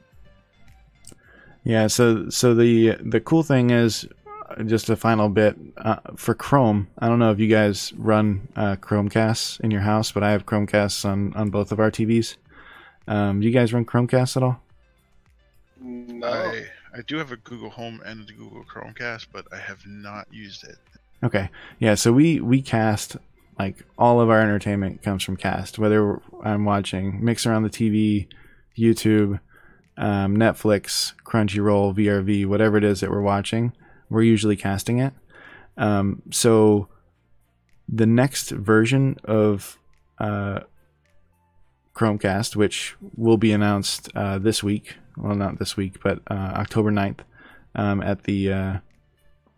Yeah, so so the the cool thing is uh, just a final bit uh, for Chrome. I don't know if you guys run uh, Chromecasts in your house, but I have Chromecasts on on both of our TVs. Um, do you guys run Chromecasts at all? No. I I do have a Google Home and a Google Chromecast, but I have not used it. Okay, yeah. So we we cast like all of our entertainment comes from Cast. Whether I'm watching Mixer on the TV, YouTube, um, Netflix, Crunchyroll, VRV, whatever it is that we're watching, we're usually casting it. Um, so the next version of uh, Chromecast, which will be announced uh, this week, well, not this week, but uh, October 9th, um, at the uh,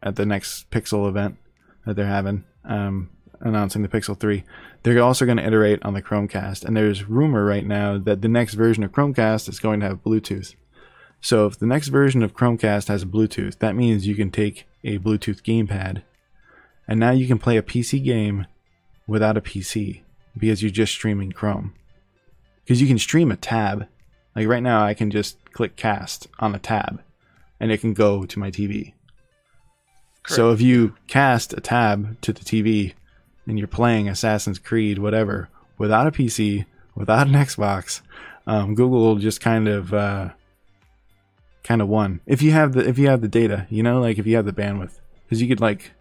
at the next Pixel event that they're having, um, announcing the Pixel 3. They're also going to iterate on the Chromecast, and there's rumor right now that the next version of Chromecast is going to have Bluetooth. So if the next version of Chromecast has Bluetooth, that means you can take a Bluetooth gamepad, and now you can play a PC game without a PC because you're just streaming Chrome. Because you can stream a tab. Like right now, I can just click cast on a tab, and it can go to my TV. Correct. So if you cast a tab to the TV and you're playing Assassin's Creed, whatever, without a PC, without an Xbox, um, Google will just kind of uh, kind of won. If you have the if you have the data, you know, like if you have the bandwidth, because you could like,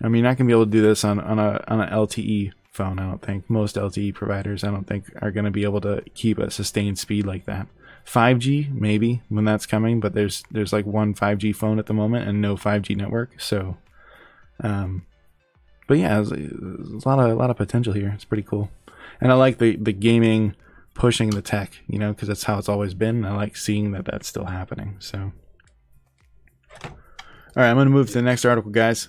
I mean, I can be able to do this on on a on a LTE phone. I don't think most LTE providers, I don't think, are going to be able to keep a sustained speed like that. 5G maybe when that's coming, but there's there's like one 5G phone at the moment and no 5G network. So, um, but yeah, there's, a lot of a lot of potential here. It's pretty cool, and I like the the gaming pushing the tech, you know, because that's how it's always been. I like seeing that that's still happening. So, all right, I'm gonna move to the next article, guys,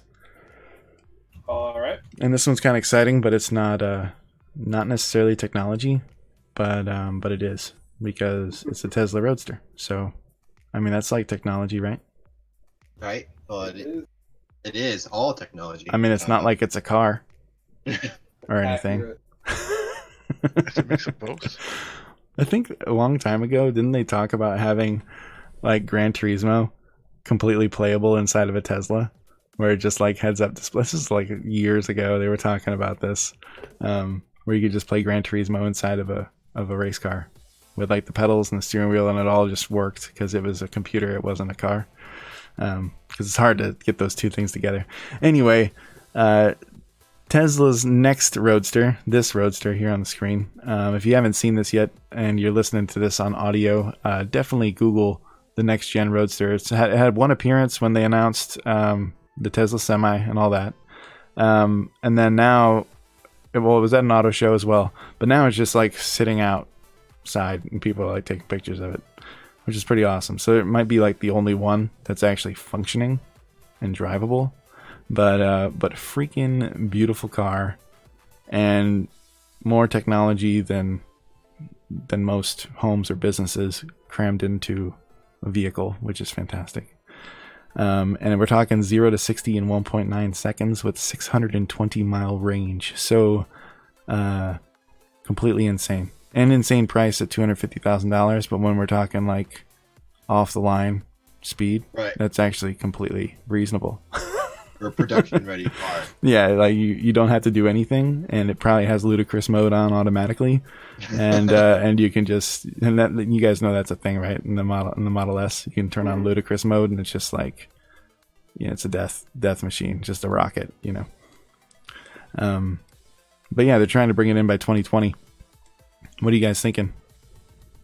All right. and this one's kind of exciting, but it's not uh not necessarily technology, but um but it is because it's a Tesla Roadster. So, I mean that's like technology, right? Right? Well, it, it is all technology. I mean, it's not like it's a car or anything. It's a mix of both. I think a long time ago, didn't they talk about having like Gran Turismo completely playable inside of a Tesla, where just like heads up display? This is like years ago. They were talking about this, um, where you could just play Gran Turismo inside of a of a race car with like the pedals and the steering wheel, and it all just worked because it was a computer. It wasn't a car. Because it's hard to get those two things together. Anyway, uh, Tesla's next Roadster, this Roadster here on the screen. Um, if you haven't seen this yet and you're listening to this on audio, uh, definitely Google the next gen Roadster. It's had, it had one appearance when they announced um, the Tesla Semi and all that. Um, and then now, well, it was at an auto show as well, but now it's just like sitting out side, and people are like taking pictures of it, which is pretty awesome. So it might be like the only one that's actually functioning and drivable, but uh, but freaking beautiful car, and more technology than than most homes or businesses crammed into a vehicle, which is fantastic. Um, and we're talking 0 to 60 in 1.9 seconds with 620 mile range. So, uh, completely insane. And insane price at $250,000. But when we're talking like off the line speed, Right. that's actually completely reasonable. For a production ready car. yeah, like you, you don't have to do anything, and it probably has ludicrous mode on automatically, and uh, and you can just and that you guys know that's a thing, right? In the model in the Model S, you can turn on ludicrous mode, and it's just like, yeah, it's a death death machine, just a rocket, you know. Um, but yeah, they're trying to bring it in by 2020. What are you guys thinking?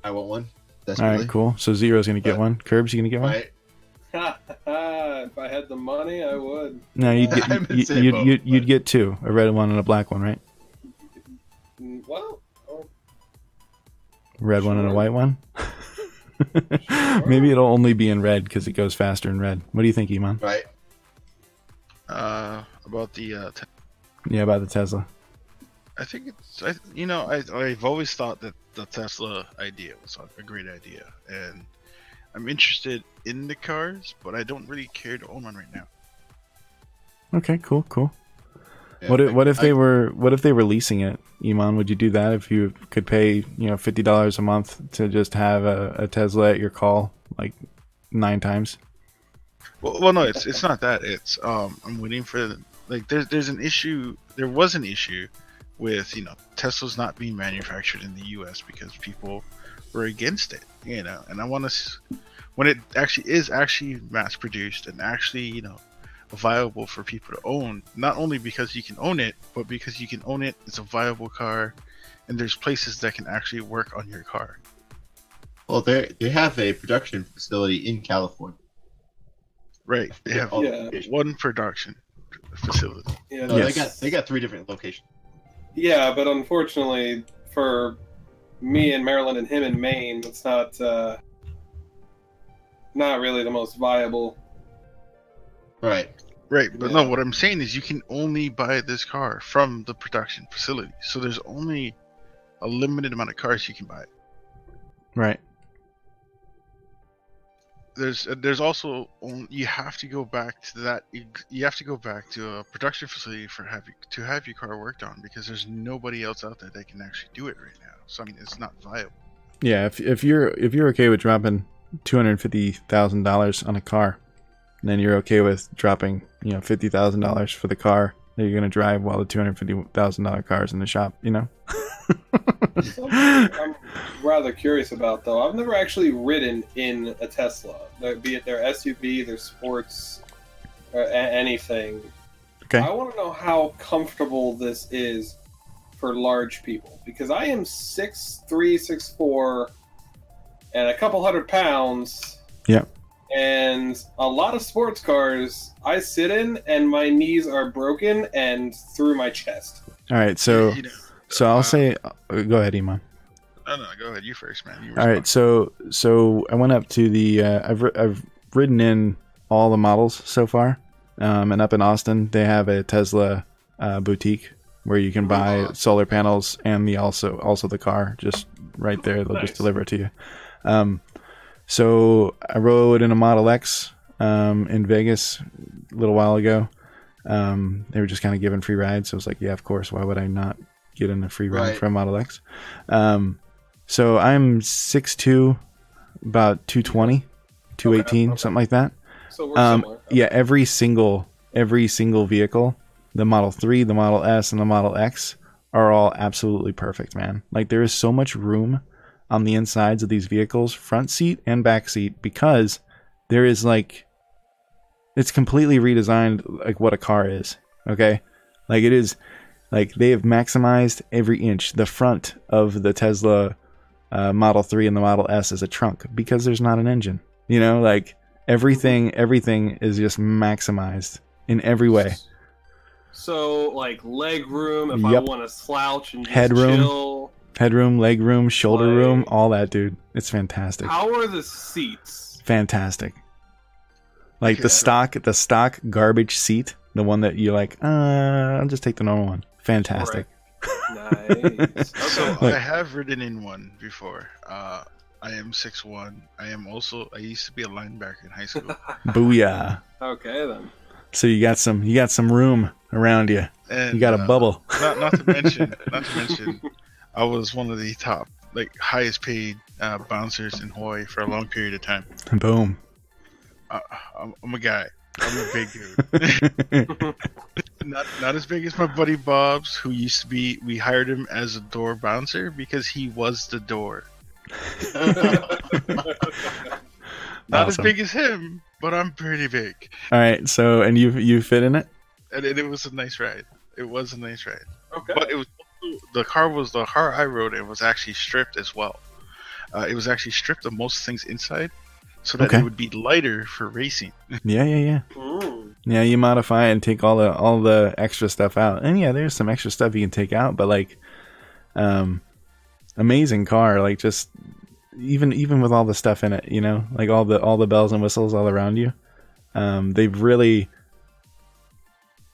I want one. That's All right, cool. So Zero's gonna get But- one. Curbs, you gonna get one? Right. if I had the money, I would. No, you'd get I'm in the you, same you'd, boat, you'd, you'd get two, a red one and a black one, right? Mm, Well, oh, Red one and a white one. Maybe it'll only be in red because it goes faster in red. What do you think, Iman? Right. Uh, about the uh, te- Yeah, about the Tesla. I think it's I, you know I I've always thought that the Tesla idea was a great idea, and I'm interested in the cars, but I don't really care to own one right now. Okay, cool, cool. Yeah, what if, I- what if I- they were what if they were leasing it, Iman? Would you do that if you could pay you know fifty dollars a month to just have a, a Tesla at your call like nine times? Well, well, no, it's it's not that. It's um, I'm waiting for like there's there's an issue. There was an issue with you know Tesla's not being manufactured in the U.S. because people were against it. You know, and I want to when it actually is actually mass produced and actually you know viable for people to own. Not only because you can own it, but because you can own it. It's a viable car, and there's places that can actually work on your car. Well, they they have a production facility in California. Right? They have Yeah. one production facility. yeah, No, Yes. they got they got three different locations. yeah, but unfortunately for me in Maryland and him in Maine, it's not uh, not really the most viable. Right. Right, but no, what I'm saying is you can only buy this car from the production facility. So there's only a limited amount of cars you can buy. Right. There's uh, there's also on- you have to go back to that you have to go back to a production facility for have you, to have your car worked on because there's nobody else out there that can actually do it right now. So I mean it's not viable. Yeah, if if you're if you're okay with dropping two hundred fifty thousand dollars on a car, and then you're okay with dropping you know fifty thousand dollars for the car that you're gonna drive while the two hundred fifty thousand dollar car is in the shop. You know. I'm rather curious about though. I've never actually ridden in a Tesla, be it their SUV, their sports, or a- anything. Okay. I want to know how comfortable this is for large people because I am six three, six four, and a couple hundred pounds. Yeah. And a lot of sports cars I sit in, and my knees are broken and through my chest. All right, so You know, so I'll uh, say, uh, go ahead, Iman. No, no, go ahead. You first, man. You All right, so so I went up to the uh, I've ri- I've ridden in all the models so far, um, and up in Austin they have a Tesla uh, boutique where you can buy Oh. solar panels and the also also the car just right there. They'll just deliver it to you. Um, so I rode in a Model X um, in Vegas a little while ago. Um, they were just kind of giving free rides, so I was like, yeah, of course. Why would I not get in a free ride Right. from Model X? Um, so I'm 6'2", about 220, 218, okay. something like that. So Um, similar. yeah, every single every single vehicle, the Model 3, the Model S, and the Model X are all absolutely perfect, man. Like there is so much room on the insides of these vehicles, front seat and back seat, because there is like it's completely redesigned like what a car is. Okay? Like it is like they have maximized every inch. The front of the Tesla uh, Model 3 and the Model S is a trunk because there's not an engine. You know, like everything everything is just maximized in every way. So like leg room if I want to slouch and just Headroom. chill. Headroom, leg room, shoulder Like- room, all that, dude. It's fantastic. How are the seats? Fantastic. Like Okay, the stock, the stock garbage seat, the one that you're like, uh, I'll just take the normal one. Fantastic. Nice. So Like- I have ridden in one before. Uh, I am six one. I am also. I used to be a linebacker in high school. Booyah. okay then. So you got some, you got some room around you. And You got a uh, bubble. Not, not to mention, not to mention, I was one of the top, like highest paid uh, bouncers in Hawaii for a long period of time. Boom. Uh, I'm, I'm a guy. I'm a big dude. not not as big as my buddy Bob's, who used to be. We hired him as a door bouncer because he was the door. Not Awesome. as big as him, but I'm pretty big, All right. So, and you, you fit in it? and it, it was a nice ride. It was a nice ride, Okay. but it was the car was the car I rode. It was actually stripped as well. Uh, it was actually stripped of most things inside, so that Okay. it would be lighter for racing. Yeah, yeah, yeah. Mm. Yeah, you modify and take all the all the extra stuff out. And yeah, there's some extra stuff you can take out, but like um amazing car, like just even even with all the stuff in it, you know, like all the all the bells and whistles all around you. Um they've really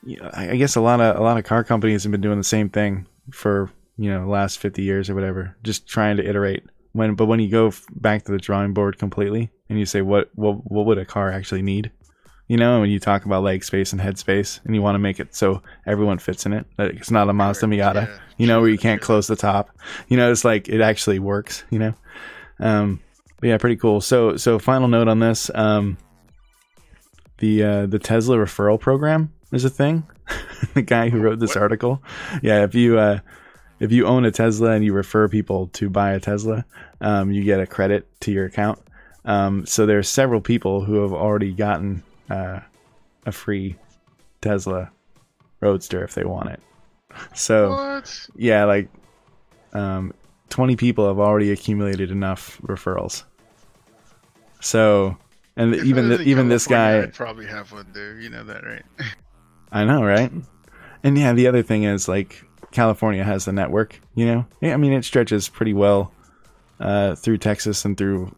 you know, I I guess a lot of a lot of car companies have been doing the same thing for, you know, last 50 years or whatever, just trying to iterate. When but when you go f- back to the drawing board completely and you say what what what would a car actually need? you know, and when you talk about leg space and head space, and you want to make it so everyone fits in it. That it's not a Mazda Miata, Yeah, you know, where you can't true. close the top. You know, it's like it actually works. You know, um, but yeah, pretty cool. So, so final note on this: um, the uh, the Tesla referral program is a thing. the guy who wrote this What? article, yeah, if you uh, if you own a Tesla and you refer people to buy a Tesla, um, you get a credit to your account. Um, so there's several people who have already gotten uh, a free Tesla Roadster if they want it. So What? yeah, like um, 20 people have already accumulated enough referrals. So, and If even lived th- in even this guy, I'd probably have one there. You know that, right? I know, right? And yeah, the other thing is like California has the network, you know? Yeah, I mean, it stretches pretty well uh, through Texas and through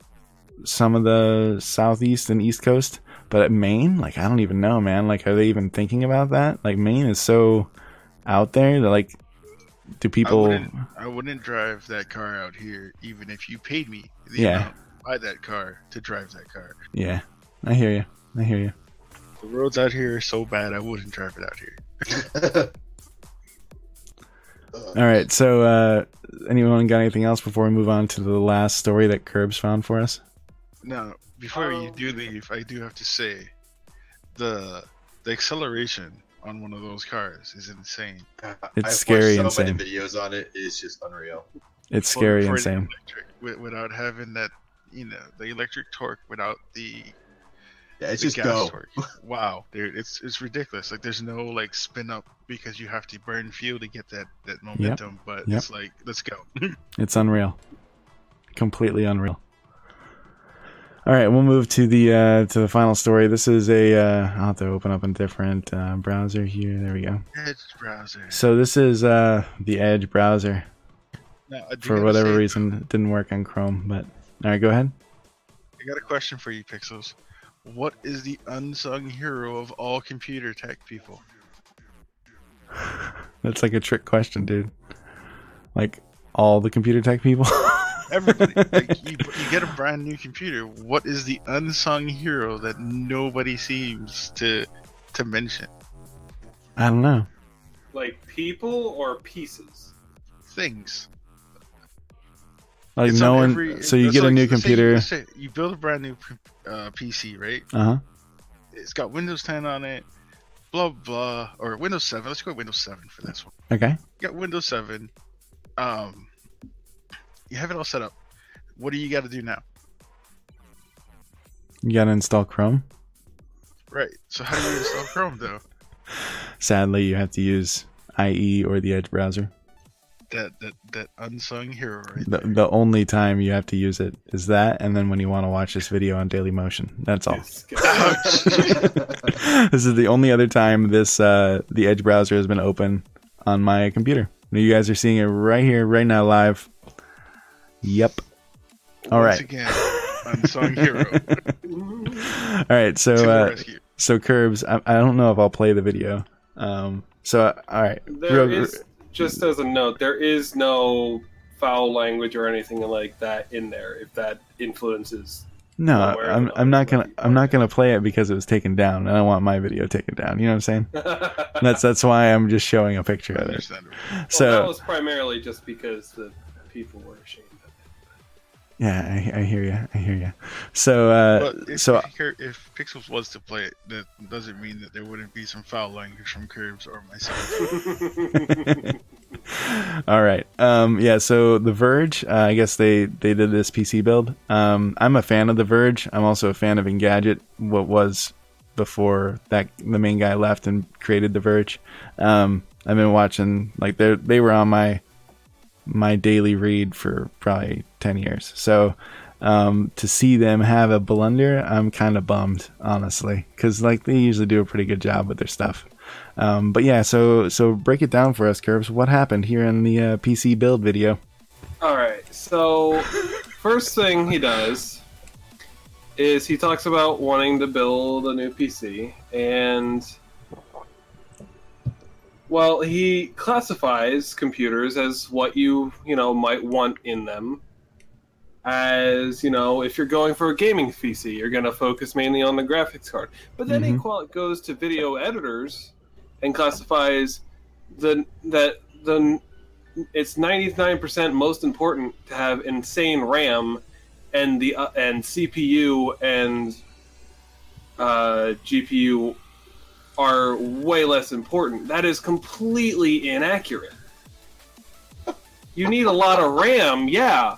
some of the southeast and east coast. But at Maine, like, I don't even know, man. Like, are they even thinking about that? Like, Maine is so out there that, like, do I people. wouldn't, I wouldn't drive that car out here, even if you paid me the Yeah. to buy that car to drive that car. Yeah, I hear you. I hear you. The roads out here are so bad, I wouldn't drive it out here. All right, so uh, anyone got anything else before we move on to the last story that Curbs found for us? Now, before you Um, do leave, I do have to say, the the acceleration on one of those cars is insane. It's I've scary watched so insane. many videos on it. It's just unreal. It's For- scary for insane. Electric, without having that, you know, the electric torque without the Yeah, it's the just gas go. torque. Wow, dude, it's it's ridiculous. Like there's no like spin up because you have to burn fuel to get that that momentum. But Yep. it's like let's go. It's unreal, completely unreal. All right, we'll move to the uh, to the final story. This is a uh, I'll have to open up a different uh, browser here. There we go. Edge browser. So this is uh, the Edge browser. Now, For whatever say, reason, it didn't work on Chrome. But all right, go ahead. I got a question for you, Pixels. What is the unsung hero of all computer tech people? That's like a trick question, dude. Like all the computer tech people. Everybody, like, you, you get a brand new computer. What is the unsung hero that nobody seems to to mention? I don't know. Like people or pieces? Things. Like It's no one. every- so you get a new let's say you- computer. say you build a brand new uh, PC, right? Uh huh. It's got Windows 10 on it. Blah blah, or Windows 7. Let's go with Windows 7 for this one. Okay. You got Windows 7. Um, you have it all set up. What do you got to do now? You gotta install Chrome. Right. So how do you install Chrome though? Sadly, you have to use IE or the Edge browser. That that that unsung hero right The, there. the only time you have to use it is that, and then when you want to watch this video on Daily Motion. That's all. this is the only other time this uh, the Edge browser has been open on my computer. Now You guys are seeing it right here, right now, live Yep. All Once right. again, unsung hero. All right. So uh, so Curbs. I, I don't know if I'll play the video. Um. So uh, all right. There Real- is, just as a note, there is no foul language or anything like that in there. If that influences, No, I'm I'm not gonna I'm not gonna play it because it was taken down. and I don't want my video taken down. You know what I'm saying? That's that's why I'm just showing a picture of it. Well, So that was primarily just because the people were ashamed of it. Yeah, I, I hear you. I hear you. So uh, if, so if Pixels was to play it, that doesn't mean that there wouldn't be some foul language from Curbs or myself. all right. Um, yeah. So the Verge. Uh, I guess they they did this PC build. Um, I'm a fan of the Verge. I'm also a fan of Engadget. What was before that the main guy left and created the Verge. Um, I've been watching like they they were on my my daily read for probably 10 years. So um, to see them have a blunder, I'm kind of bummed, honestly, because like they usually do a pretty good job with their stuff. Um, but yeah, so so break it down for us, Curbs. What happened here in the uh, PC build video? All right. So, first thing he does is he talks about wanting to build a new PC, and well, he classifies computers as what you you know might want in them. As you know, if you're going for a gaming PC, you're going to focus mainly on the graphics card. But then he Mhm. qual- goes to video editors and classifies the that the it's 99% most important to have insane RAM and the uh, and CPU and uh, GPU are way less important. That is completely inaccurate. You need a lot of RAM, yeah,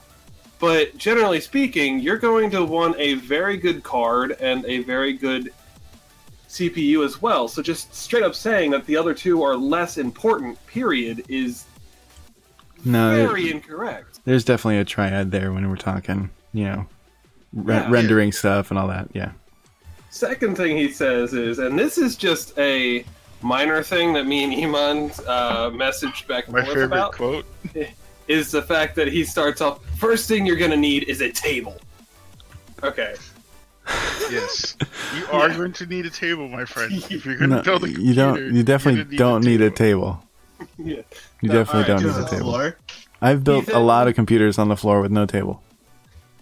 but generally speaking, you're going to want a very good card and a very good CPU as well. So just straight up saying that the other two are less important, period, is No, very incorrect. there's definitely a triad there when we're talking, you know, re- Yeah. rendering stuff and all that. Yeah. Second thing he says is, and this is just a minor thing that me and Iman uh, messaged back and My forth favorite about, quote. is the fact that he starts off, first thing you're going to need is a table. Okay. Yes, you are Yeah. going to need a table, my friend. If you're going to No, build a you don't. You definitely gonna don't need a table. table. Yeah. You No, definitely alright, don't need a table. floor. I've built a lot of computers on the floor with no table.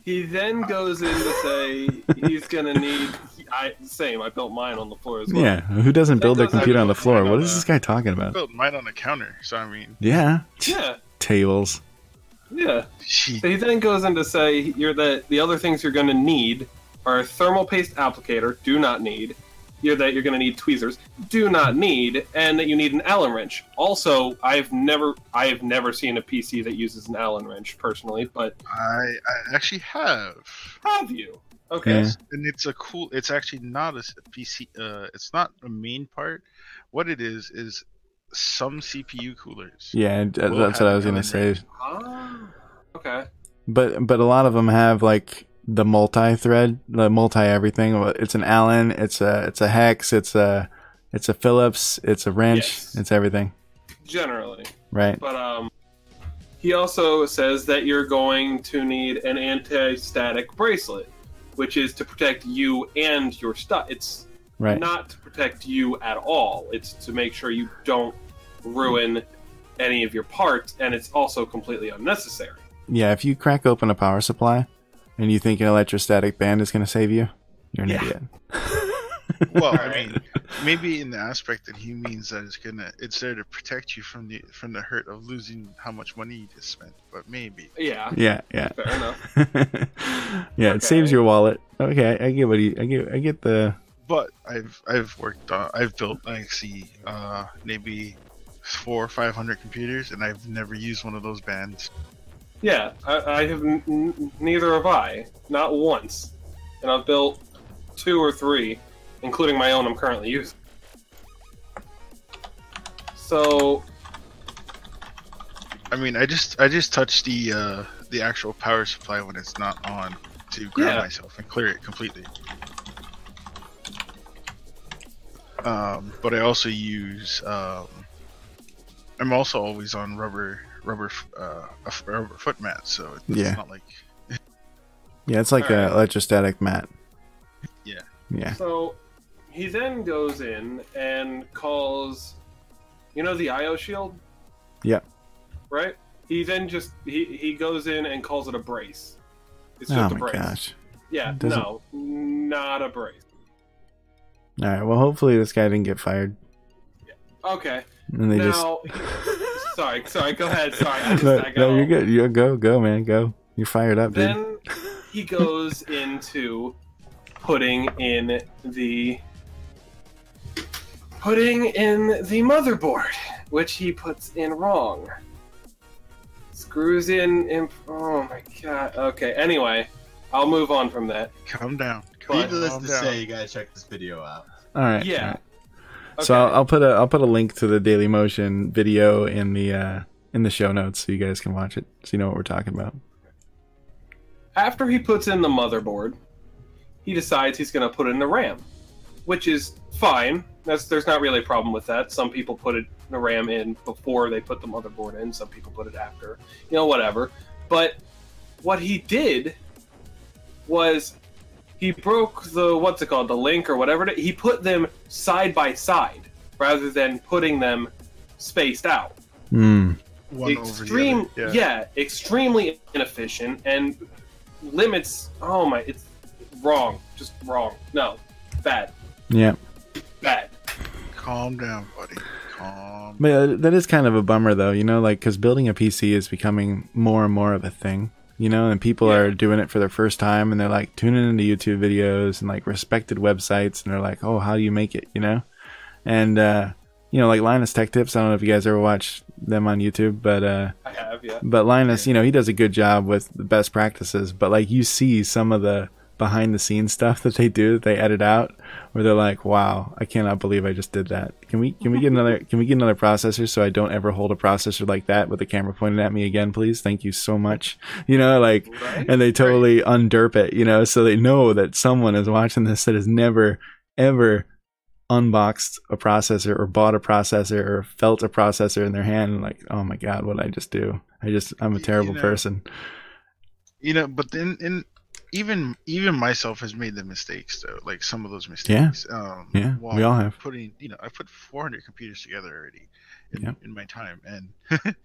He then goes in to say he's going to need. I same. I built mine on the floor as well. Yeah, who doesn't build their does have computer on the to floor? find What out, is uh, this guy talking I about? built mine on the counter, so I mean, Yeah, Yeah. tables. Yeah. she, he then goes in to say you're the the other things you're going to need are a thermal paste applicator, do not need. You're that you're going to need tweezers, do not need, and that you need an Allen wrench. Also, I've never I have never seen a PC that uses an Allen wrench personally, but I, I actually have. have you? Okay. Yeah. and it's a cool it's actually not a pc uh it's not a main part what it is is some cpu coolers Yeah, that's what I was gonna Allen say. wrench. Ah, okay. But but a lot of them have like the multi-thread, the multi everything. It's an Allen, it's a it's a hex, it's a it's a Phillips, it's a wrench, Yes. it's everything, Generally. right? But um, he also says that you're going to need an anti-static bracelet, which is to protect you and your stuff. It's Right. not to protect you at all. It's to make sure you don't ruin any of your parts, and it's also completely unnecessary. Yeah, if you crack open a power supply and you think an electrostatic band is gonna save you, you're an Yeah. idiot. well i mean maybe in the aspect that he means that it's gonna it's there to protect you from the from the hurt of losing how much money you just spent but maybe Yeah, Yeah, yeah. fair enough. yeah, it saves your wallet. Okay, I get what he, I get, I get the. but i've i've worked on i've built like see uh maybe four or five hundred computers and i've never used one of those bands Yeah, I, I have n- n- neither have I, not once, and I've built two or three, including my own I'm currently using. So I mean, I just I just touch the uh, the actual power supply when it's not on to ground Yeah. myself and clear it completely. Um, but I also use um, I'm also always on rubber rubber uh, a f- rubber foot mat, so it's Yeah. not like Yeah, it's like Alright. a electrostatic mat. Yeah. Yeah. So he then goes in and calls, you know, the IO shield, Yeah. right? He then just he he goes in and calls it a brace. It's Oh just a my brace. gosh. Yeah, Doesn't- no, not a brace. All right. Well, hopefully this guy didn't get fired, Okay, and they just. now, sorry, sorry, go ahead. Sorry, I just, No, I no, you're good. You go, go, man, go. You're fired up, dude. Then he goes into putting in the putting in the motherboard, which he puts in wrong. Screws in, in oh my god. Okay, anyway, I'll move on from that. calm down. But- Needless to down. say, you gotta check this video out. All right. Yeah. all right. So I'll, I'll put a I'll put a link to the Dailymotion video in the uh, in the show notes so you guys can watch it so you know what we're talking about. after he puts in the motherboard, he decides he's going to put in the RAM, which is fine. That's there's not really a problem with that. Some people put it the RAM in before they put the motherboard in. Some people put it after. You know, whatever. But what he did was he broke the what's it called the link or whatever. it is. He put them side by side rather than putting them spaced out Hmm. One extreme over the yeah. extremely inefficient and limits oh my it's wrong just wrong no bad Yeah. bad Calm down, buddy. Calm. But uh, that is kind of a bummer, though, you know, like because building a PC is becoming more and more of a thing, you know, and people Yeah. are doing it for their first time and they're like tuning into YouTube videos and like respected websites and they're like, oh, how do you make it, you know? And, uh, you know, like Linus Tech Tips, I don't know if you guys ever watch them on YouTube, but, uh, i have yeah but Linus, you know, he does a good job with the best practices, but like you see some of the behind the scenes stuff that they do that they edit out where they're like, "Wow, I cannot believe I just did that." Can we can we get another can we get another processor so I don't ever hold a processor like that with the camera pointed at me again, please? Thank you so much. You know, like right and they totally underp it, you know, so they know that someone is watching this that has never ever unboxed a processor or bought a processor or felt a processor in their hand and like, oh my god, what did I just do? I just I'm a You terrible know, person. You know, but then in even even myself has made the mistakes though, like some of those mistakes. Um, Yeah, while we all have. putting. You know, I put 400 computers together already in, Yeah. in my time, and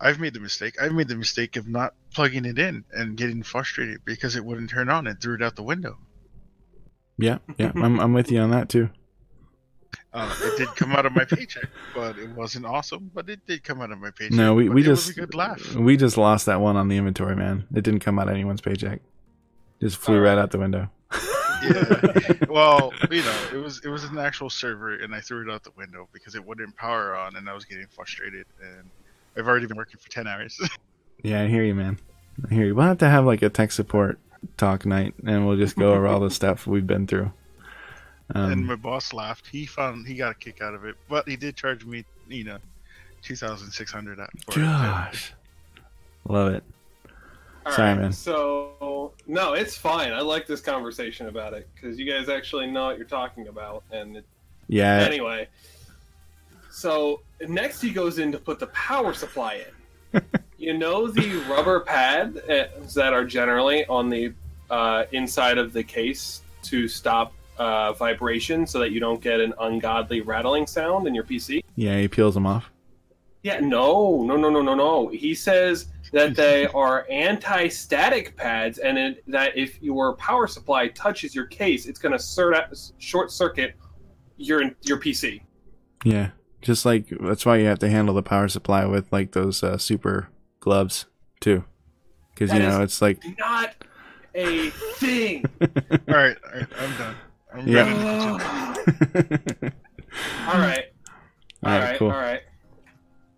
I've made the mistake. I've made the mistake of not plugging it in and getting frustrated because it wouldn't turn on and threw it out the window. Yeah, yeah, I'm I'm with you on that too. Uh, it did come out of my paycheck, but it wasn't awesome. But it did come out of my paycheck. No, we, we just a good laugh. we just lost that one on the inventory, man. It didn't come out of anyone's paycheck. Just flew right right. out the window. yeah. Well, you know, it was it was an actual server, and I threw it out the window because it wouldn't power on, and I was getting frustrated. And I've already been working for ten hours. Yeah, I hear you, man. I hear you. We'll have to have like a tech support talk night, and we'll just go over all the stuff we've been through. And Um, my boss laughed. He found he got a kick out of it, but he did charge me, you know, two thousand six hundred for it. gosh, love it. All Sorry, right, man. So no, it's fine. I like this conversation about it because you guys actually know what you're talking about. And it, Yeah, anyway, so next he goes in to put the power supply in. you know the rubber pad uh, that are generally on the uh, inside of the case to stop uh, vibration so that you don't get an ungodly rattling sound in your PC. yeah, he peels them off. Yeah, no, no, no, no, no, no. He says that they are anti-static pads, and it, that if your power supply touches your case, it's going to short circuit your your PC. Yeah, just like that's why you have to handle the power supply with like those uh, super gloves too, because you know is- it's like Not a thing. All right, all right, I'm done. I'm Yeah. ready all right, all All right, right, cool. all right.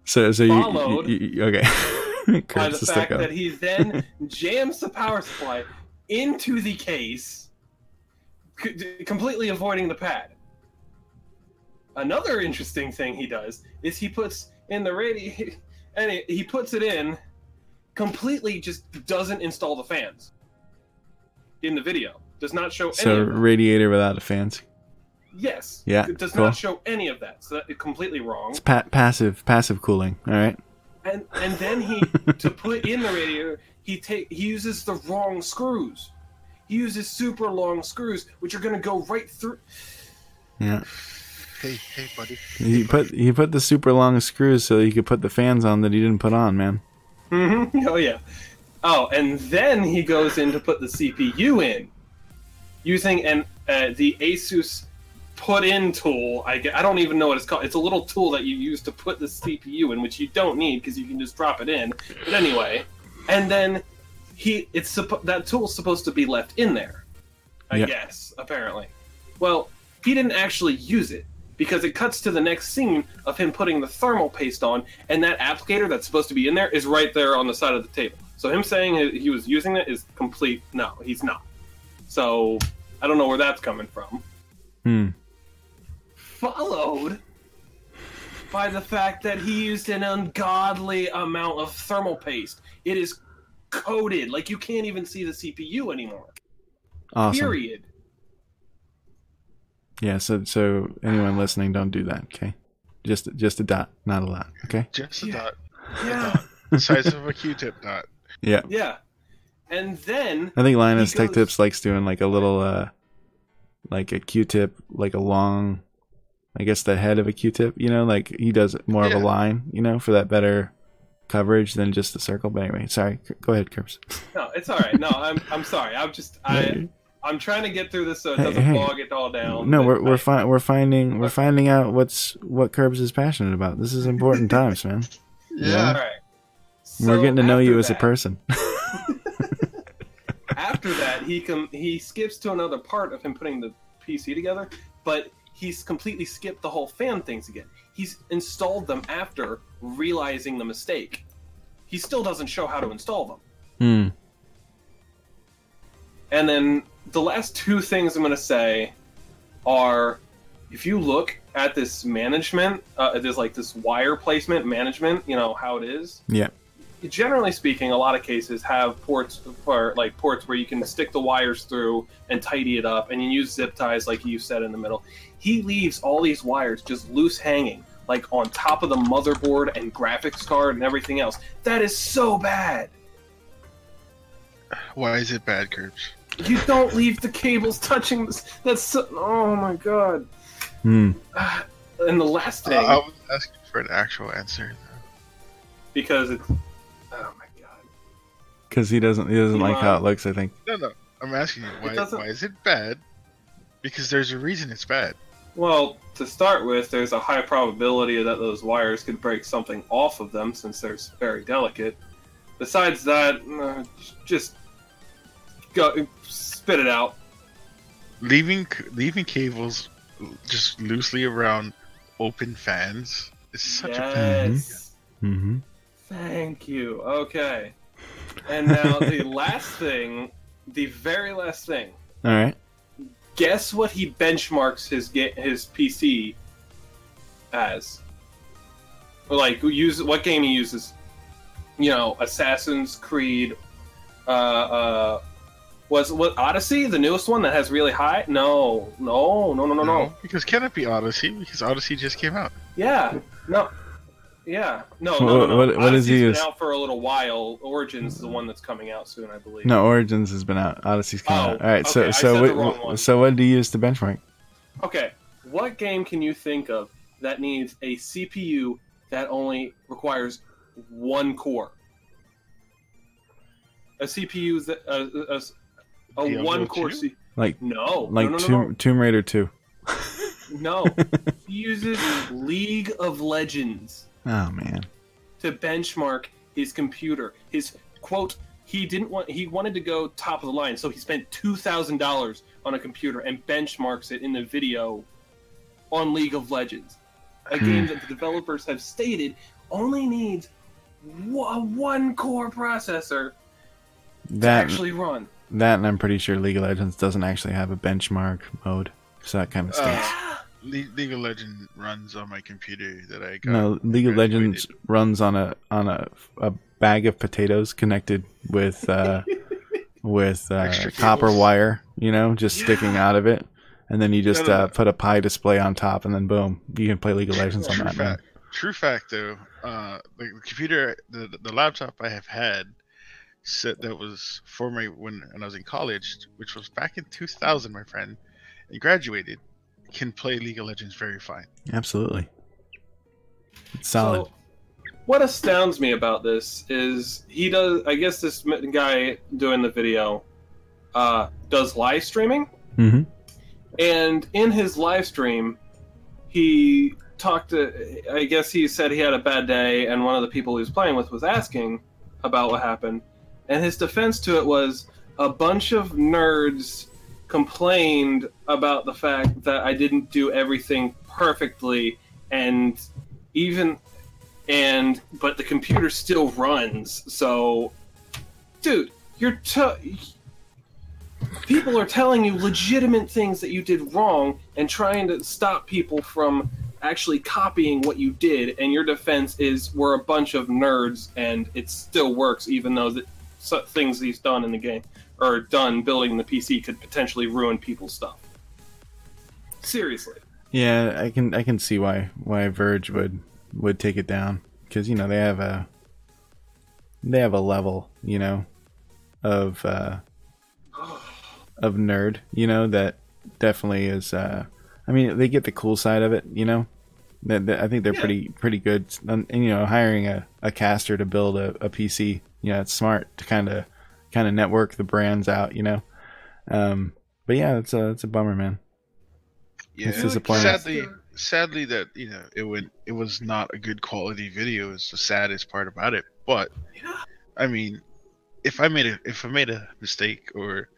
so so you, you, you- you- okay. By the the fact uh. that he then jams the power supply into the case, c- completely avoiding the pad. Another interesting thing he does is he puts in the radio, and he- he puts it in, completely just doesn't install the fans in the video. Does not show any so of that. radiator without the fans. Yes. Yeah, It does cool. not show any of that. So that is completely wrong. It's pa- passive passive cooling. All right. and and then he to put in the radiator, he take he uses the wrong screws. He uses super long screws, which are going to go right through. Yeah. Hey, hey, buddy. He put he put the super long screws so he could put the fans on that he didn't put on, man. Mm-hmm. Oh yeah. Oh, and then he goes in to put the CPU in, using an uh, the Asus put in tool. I, I don't even know what it's called. It's a little tool that you use to put the CPU in, which you don't need because you can just drop it in. But anyway, and then he it's that tool's supposed to be left in there. I guess apparently. Well, he didn't actually use it because it cuts to the next scene of him putting the thermal paste on, and that applicator that's supposed to be in there is right there on the side of the table. So him saying he was using it is complete. No, he's not. So I don't know where that's coming from. Hmm. Followed by the fact that he used an ungodly amount of thermal paste. It is coated like you can't even see the CPU anymore. Awesome. Period. Yeah. So so anyone listening, don't do that. Okay. Just just a dot, not a lot. Okay. Just a Yeah. dot. Yeah. The size of a Q-tip dot. Yeah. yeah. And then I think Linus Tech Tips likes doing like a little uh like a Q-tip, like a long I guess the head of a Q-tip, you know, like he does more of a line, you know, for that better coverage than just a circle. But anyway, sorry. Go ahead, Curbs. no, it's all right. No, I'm I'm sorry. I'm just I I'm trying to get through this so it doesn't hey. bog it all down. No, we're we're fi- we're finding we're finding out what's what Curbs is passionate about. This is important times, man. Yeah. all right. we're getting to know you as a person. after that he com- he skips to another part of him putting the pc together but he's completely skipped the whole fan things again he's installed them after realizing the mistake he still doesn't show how to install them Hmm. and then the last two things i'm going to say are if you look at this management uh, there's like this wire placement management you know how it is Yeah. Generally speaking, a lot of cases have ports for like ports where you can stick the wires through and tidy it up, and you use zip ties like you said in the middle. He leaves all these wires just loose hanging, like on top of the motherboard and graphics card and everything else. That is so bad. Why is it bad, Curbs? You don't leave the cables touching this. That's so, oh my god. Hmm. And the last Uh, thing, I was asking for an actual answer. because it's my god. Because he doesn't he doesn't like how it looks. I think. No, no. I'm asking you why. doesn't- Why is it bad? Because there's a reason it's bad. Well, to start with, there's a high probability that those wires could break something off of them since they're very delicate. Besides that, uh, just go spit it out. Leaving leaving cables just loosely around open fans is such a pain. yes. Mm-hmm. Thank you. Okay. And now the last thing, the very last thing. All right. Guess what he benchmarks his ga- his PC as? Like use what game he uses? You know, Assassin's Creed. Uh, uh, was what Odyssey the newest one that has really high? No, no, no, no, no, no. Because can it be Odyssey? Because Odyssey just came out. Yeah, no. Yeah, no, no, What- no, no. what- what does he use? been out for a little while. Origins is the one that's coming out soon, I believe. No, Origins has been out. Odyssey's coming Oh, out. All right. So okay, I so what, so what do you use to benchmark? Okay, what game can you think of that needs a CPU that only requires one core? A CPU that uh, a, a, a one core 2? C. Like No, like no, no, Tomb, Tomb Raider two. no, no. he uses League of Legends Oh man. to benchmark his computer. His quote. He didn't want. He wanted to go top of the line, so he spent two thousand dollars on a computer and benchmarks it in the video on League of Legends, a Hmm. game that the developers have stated only needs wa- one core processor to That actually run. that and I'm pretty sure League of Legends doesn't actually have a benchmark mode. So that kind of stinks. Uh, Le- League of Legends runs on my computer that I got. no, League of. Legends runs on a on a, a bag of potatoes connected with uh, with uh, copper cables. wire, you know, just sticking out of it, and then you just No, no, uh, put a pie display on top, and then boom, you can play League of Legends on that. Fact. true fact though, uh, the computer, the the laptop I have had, said that was for me when, when I was in college, which was back in 2000, my friend, and graduated, can play League of Legends very fine. Absolutely. It's solid. So, what astounds me about this is he does. I guess this guy doing the video uh, does live streaming, hmm and in his live stream, he talked to. I guess he said he had a bad day, and one of the people he was playing with was asking about what happened, and his defense to it was a bunch of nerds complained about the fact that I didn't do everything perfectly, and even and but the computer still runs. So, dude, you're t- people are telling you legitimate things that you did wrong and trying to stop people from actually copying what you did and your defense is we're a bunch of nerds and it still works even though the so- things he's done in the game or done building the pc could potentially ruin people's stuff. Seriously. Yeah, I can I can see why why Verge would would take it down. Because you know they have a they have a level you know of uh of nerd you know that definitely is uh I mean they get the cool side of it you know? That, that- I think they're Yeah. pretty pretty good. And, and, you know hiring a, a caster to build a, a PC you know it's smart to kind of kind of network the brands out you know um but yeah it's a it's a bummer man Yeah, It's disappointing. sadly, sadly that you know it went it was not a good quality video. Is the saddest part about it. But yeah I mean, if I made a if I made a mistake or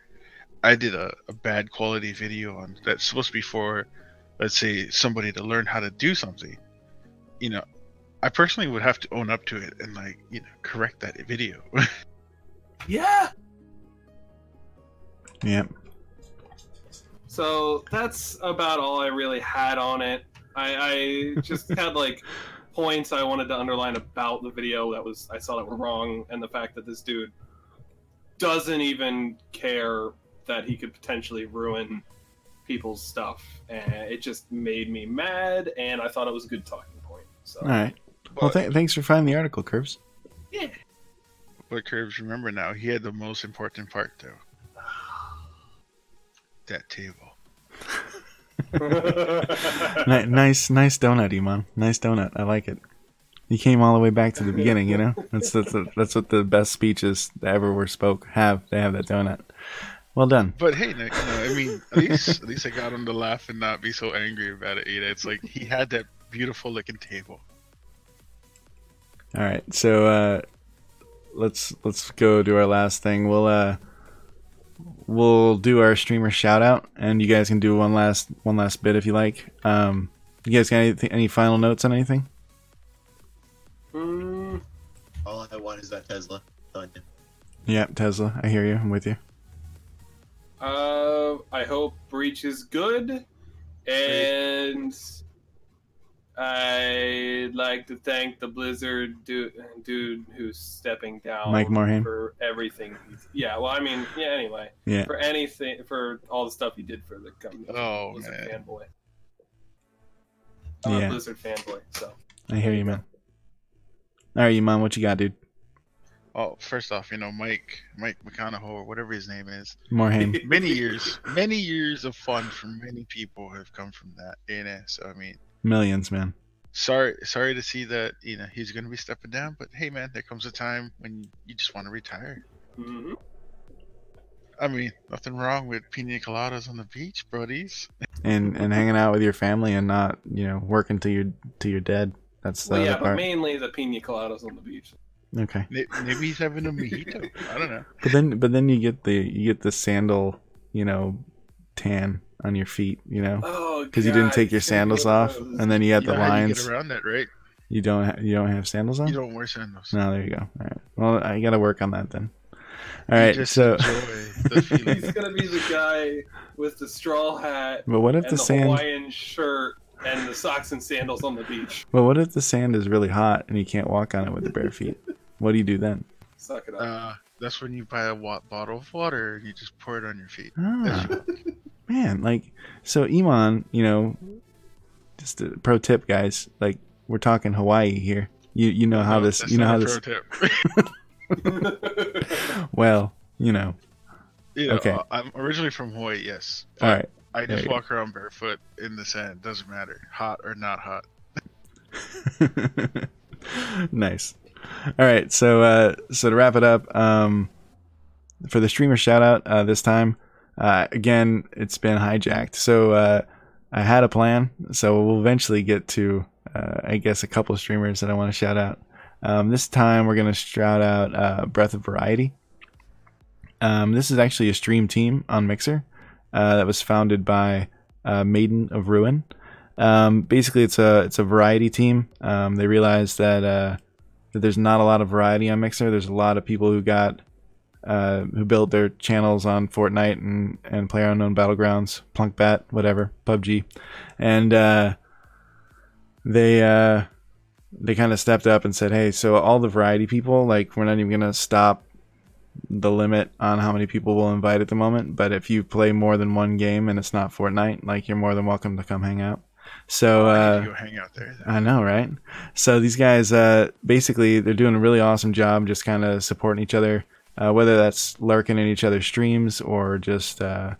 I did a, a bad quality video on that's supposed to be for, let's say, somebody to learn how to do something, you know, I personally would have to own up to it and like you know correct that video. yeah Yep. So that's about all I really had on it. I, I just had like points I wanted to underline about the video that was I saw that were wrong, and the fact that this dude doesn't even care that he could potentially ruin people's stuff, and it just made me mad. And I thought it was a good talking point. So all right well th- thanks for finding the article Curbs yeah, but Curbs remember now, he had the most important part though. That table. Nice, nice donut, Iman. Nice donut. I like it. You came all the way back to the beginning. You know, that's that's that's what the best speeches that ever were spoke have. They have that donut. Well done. But hey, Nick, you know, I mean, at least at least I got him to laugh and not be so angry about it. Ada. It's like he had that beautiful looking table. All right, so uh, let's let's go do our last thing. We'll uh, we'll do our streamer shout out, and you guys can do one last one last bit if you like. Um, you guys got any, any final notes on anything? Mm, All I want is that Tesla. Done. Yeah, Tesla. I hear you. I'm with you. uh, I hope Breach is good, and I'd like to thank the Blizzard dude, dude who's stepping down, Mike Morhaime? for everything. Yeah, well, I mean, yeah. Anyway, Yeah. for anything, for all the stuff he did for the company. Oh, Blizzard man. fanboy. I'm Yeah. a Blizzard fanboy, so I hear you, man. All right, Iman, what you got, dude? Oh, first off, you know, Mike Mike McConaughey or whatever his name is. Morhaime. Many years, many years of fun for many people have come from that. You know, so I mean, Millions, man. sorry, sorry to see that. You know, he's going to be stepping down. But hey, man, there comes a time when you just want to retire. mhm. I mean, nothing wrong with pina coladas on the beach, buddies. And and hanging out with your family and not, you know, working till you're till you're dead. That's the well, yeah, other but mainly the pina coladas on the beach. Okay. Maybe he's having a mojito. I don't know. But then but then you get the you get the sandal, you know, tan on your feet, you know. Oh, Because you didn't take your sandals off, gross. and then you had You the how you lines. get around that, right? You don't ha- you don't have sandals on. You don't wear sandals. No, there you go. All right. Well, I got to work on that then. All You right. just So, enjoy the feeling. He's gonna be the guy with the straw hat but what if and the the sand? Hawaiian shirt and the socks and sandals on the beach. But what if the sand is really hot and you can't walk on it with the bare feet? What do you do then? Suck it up. Uh, that's when you buy a wa- bottle of water and you just pour it on your feet. Ah, man, like so Iman, you know, just a pro tip, guys. Like we're talking Hawaii here. You you know how No, this you know how this pro tip. well you know you know, Okay. I'm originally from Hawaii. Yes. all right I There just you go. walk around barefoot in the sand. Doesn't matter, hot or not hot. nice. All right, so uh, so to wrap it up, um, for the streamer shout out uh, this time, uh, again, it's been hijacked. So uh, I had a plan, so we'll eventually get to, uh, I guess, a couple streamers that I want to shout out. Um, this time, we're to shout out uh, Breath of Variety. Um, this is actually a stream team on Mixer uh, that was founded by uh, Maiden of Ruin. Um, basically, it's a it's a variety team. Um, they realized that uh, that there's not a lot of variety on Mixer. There's a lot of people who got uh, who built their channels on Fortnite and and PlayerUnknown Battlegrounds, Plunkbat, whatever, PUBG, and uh, they uh, they kind of stepped up and said, "Hey, so all the variety people, like, we're not even gonna stop the limit on how many people we'll invite at the moment. But if you play more than one game and it's not Fortnite, like, you're more than welcome to come hang out." So I uh, to go hang out there. then. I know, right? So these guys, uh, basically, they're doing a really awesome job, just kind of supporting each other, uh, whether that's lurking in each other's streams or just, uh,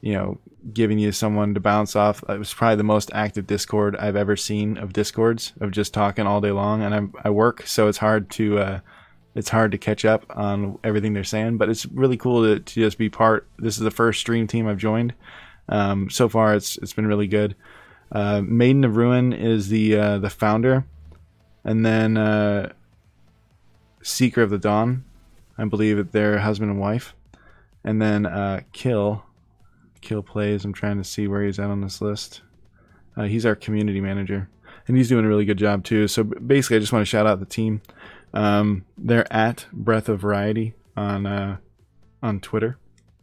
you know, giving you someone to bounce off. It was probably the most active Discord I've ever seen of Discords of just talking all day long. And I'm, I work, so it's hard to, uh, it's hard to catch up on everything they're saying. But it's really cool to, to just be part. This is the first stream team I've joined. Um, so far, it's it's been really good. Uh, Maiden of Ruin is the uh, the founder, and then uh, Seeker of the Dawn, I believe they're husband and wife, and then uh, Kill, Kill plays. I'm trying to see where he's at on this list. Uh, he's our community manager, and he's doing a really good job too. So basically, I just want to shout out the team. Um, they're at Breath of Variety on uh, on Twitter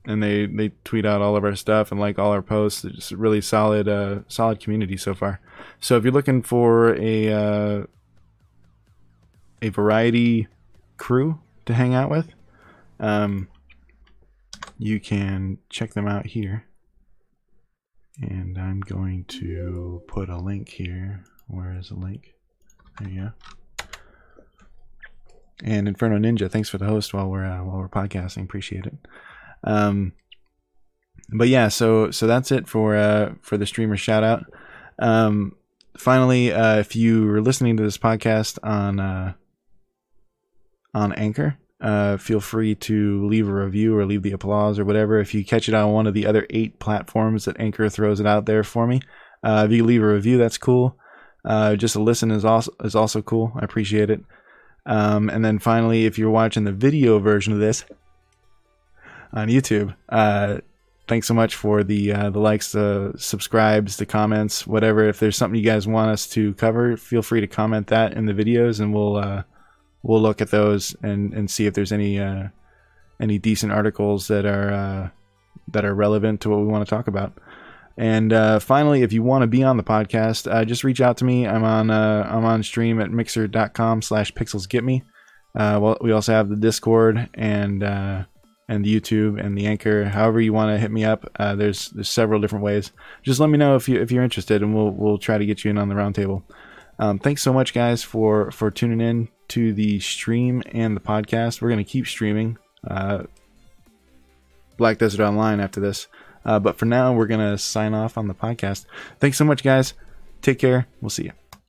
and they they tweet out all of our stuff and like all our posts. It's just a really solid uh solid community so far. So if you're looking for a uh, a variety crew to hang out with, um, you can check them out here. And I'm going to put a link here. Where is the link? There you go. And Inferno Ninja, thanks for the host while we're uh, while we're podcasting. Appreciate it. Um, but yeah, so so that's it for uh, for the streamer shout out. Um, finally, uh, if you are listening to this podcast on uh, on Anchor, uh, feel free to leave a review or leave the applause or whatever. If you catch it on one of the other eight platforms that Anchor throws it out there for me, uh, if you leave a review, that's cool. Uh, just a listen is also is also cool. I appreciate it. Um, and then finally, if you're watching the video version of this, on YouTube. Uh, thanks so much for the uh, the likes, the subscribes, the comments, whatever. If there's something you guys want us to cover, feel free to comment that in the videos, and we'll uh, we'll look at those and, and see if there's any uh, any decent articles that are uh, that are relevant to what we want to talk about. And uh, finally, if you want to be on the podcast, uh, just reach out to me. I'm on I'm on stream at mixer.com slash pixels get me. Well, we also have the Discord and and the YouTube and the Anchor. However you want to hit me up, uh, there's there's several different ways. Just let me know if you if you're interested, and we'll we'll try to get you in on the roundtable. Um, thanks so much, guys, for for tuning in to the stream and the podcast. We're gonna keep streaming uh, Black Desert Online after this, uh, but for now, we're gonna sign off on the podcast. Thanks so much, guys. Take care. We'll see you.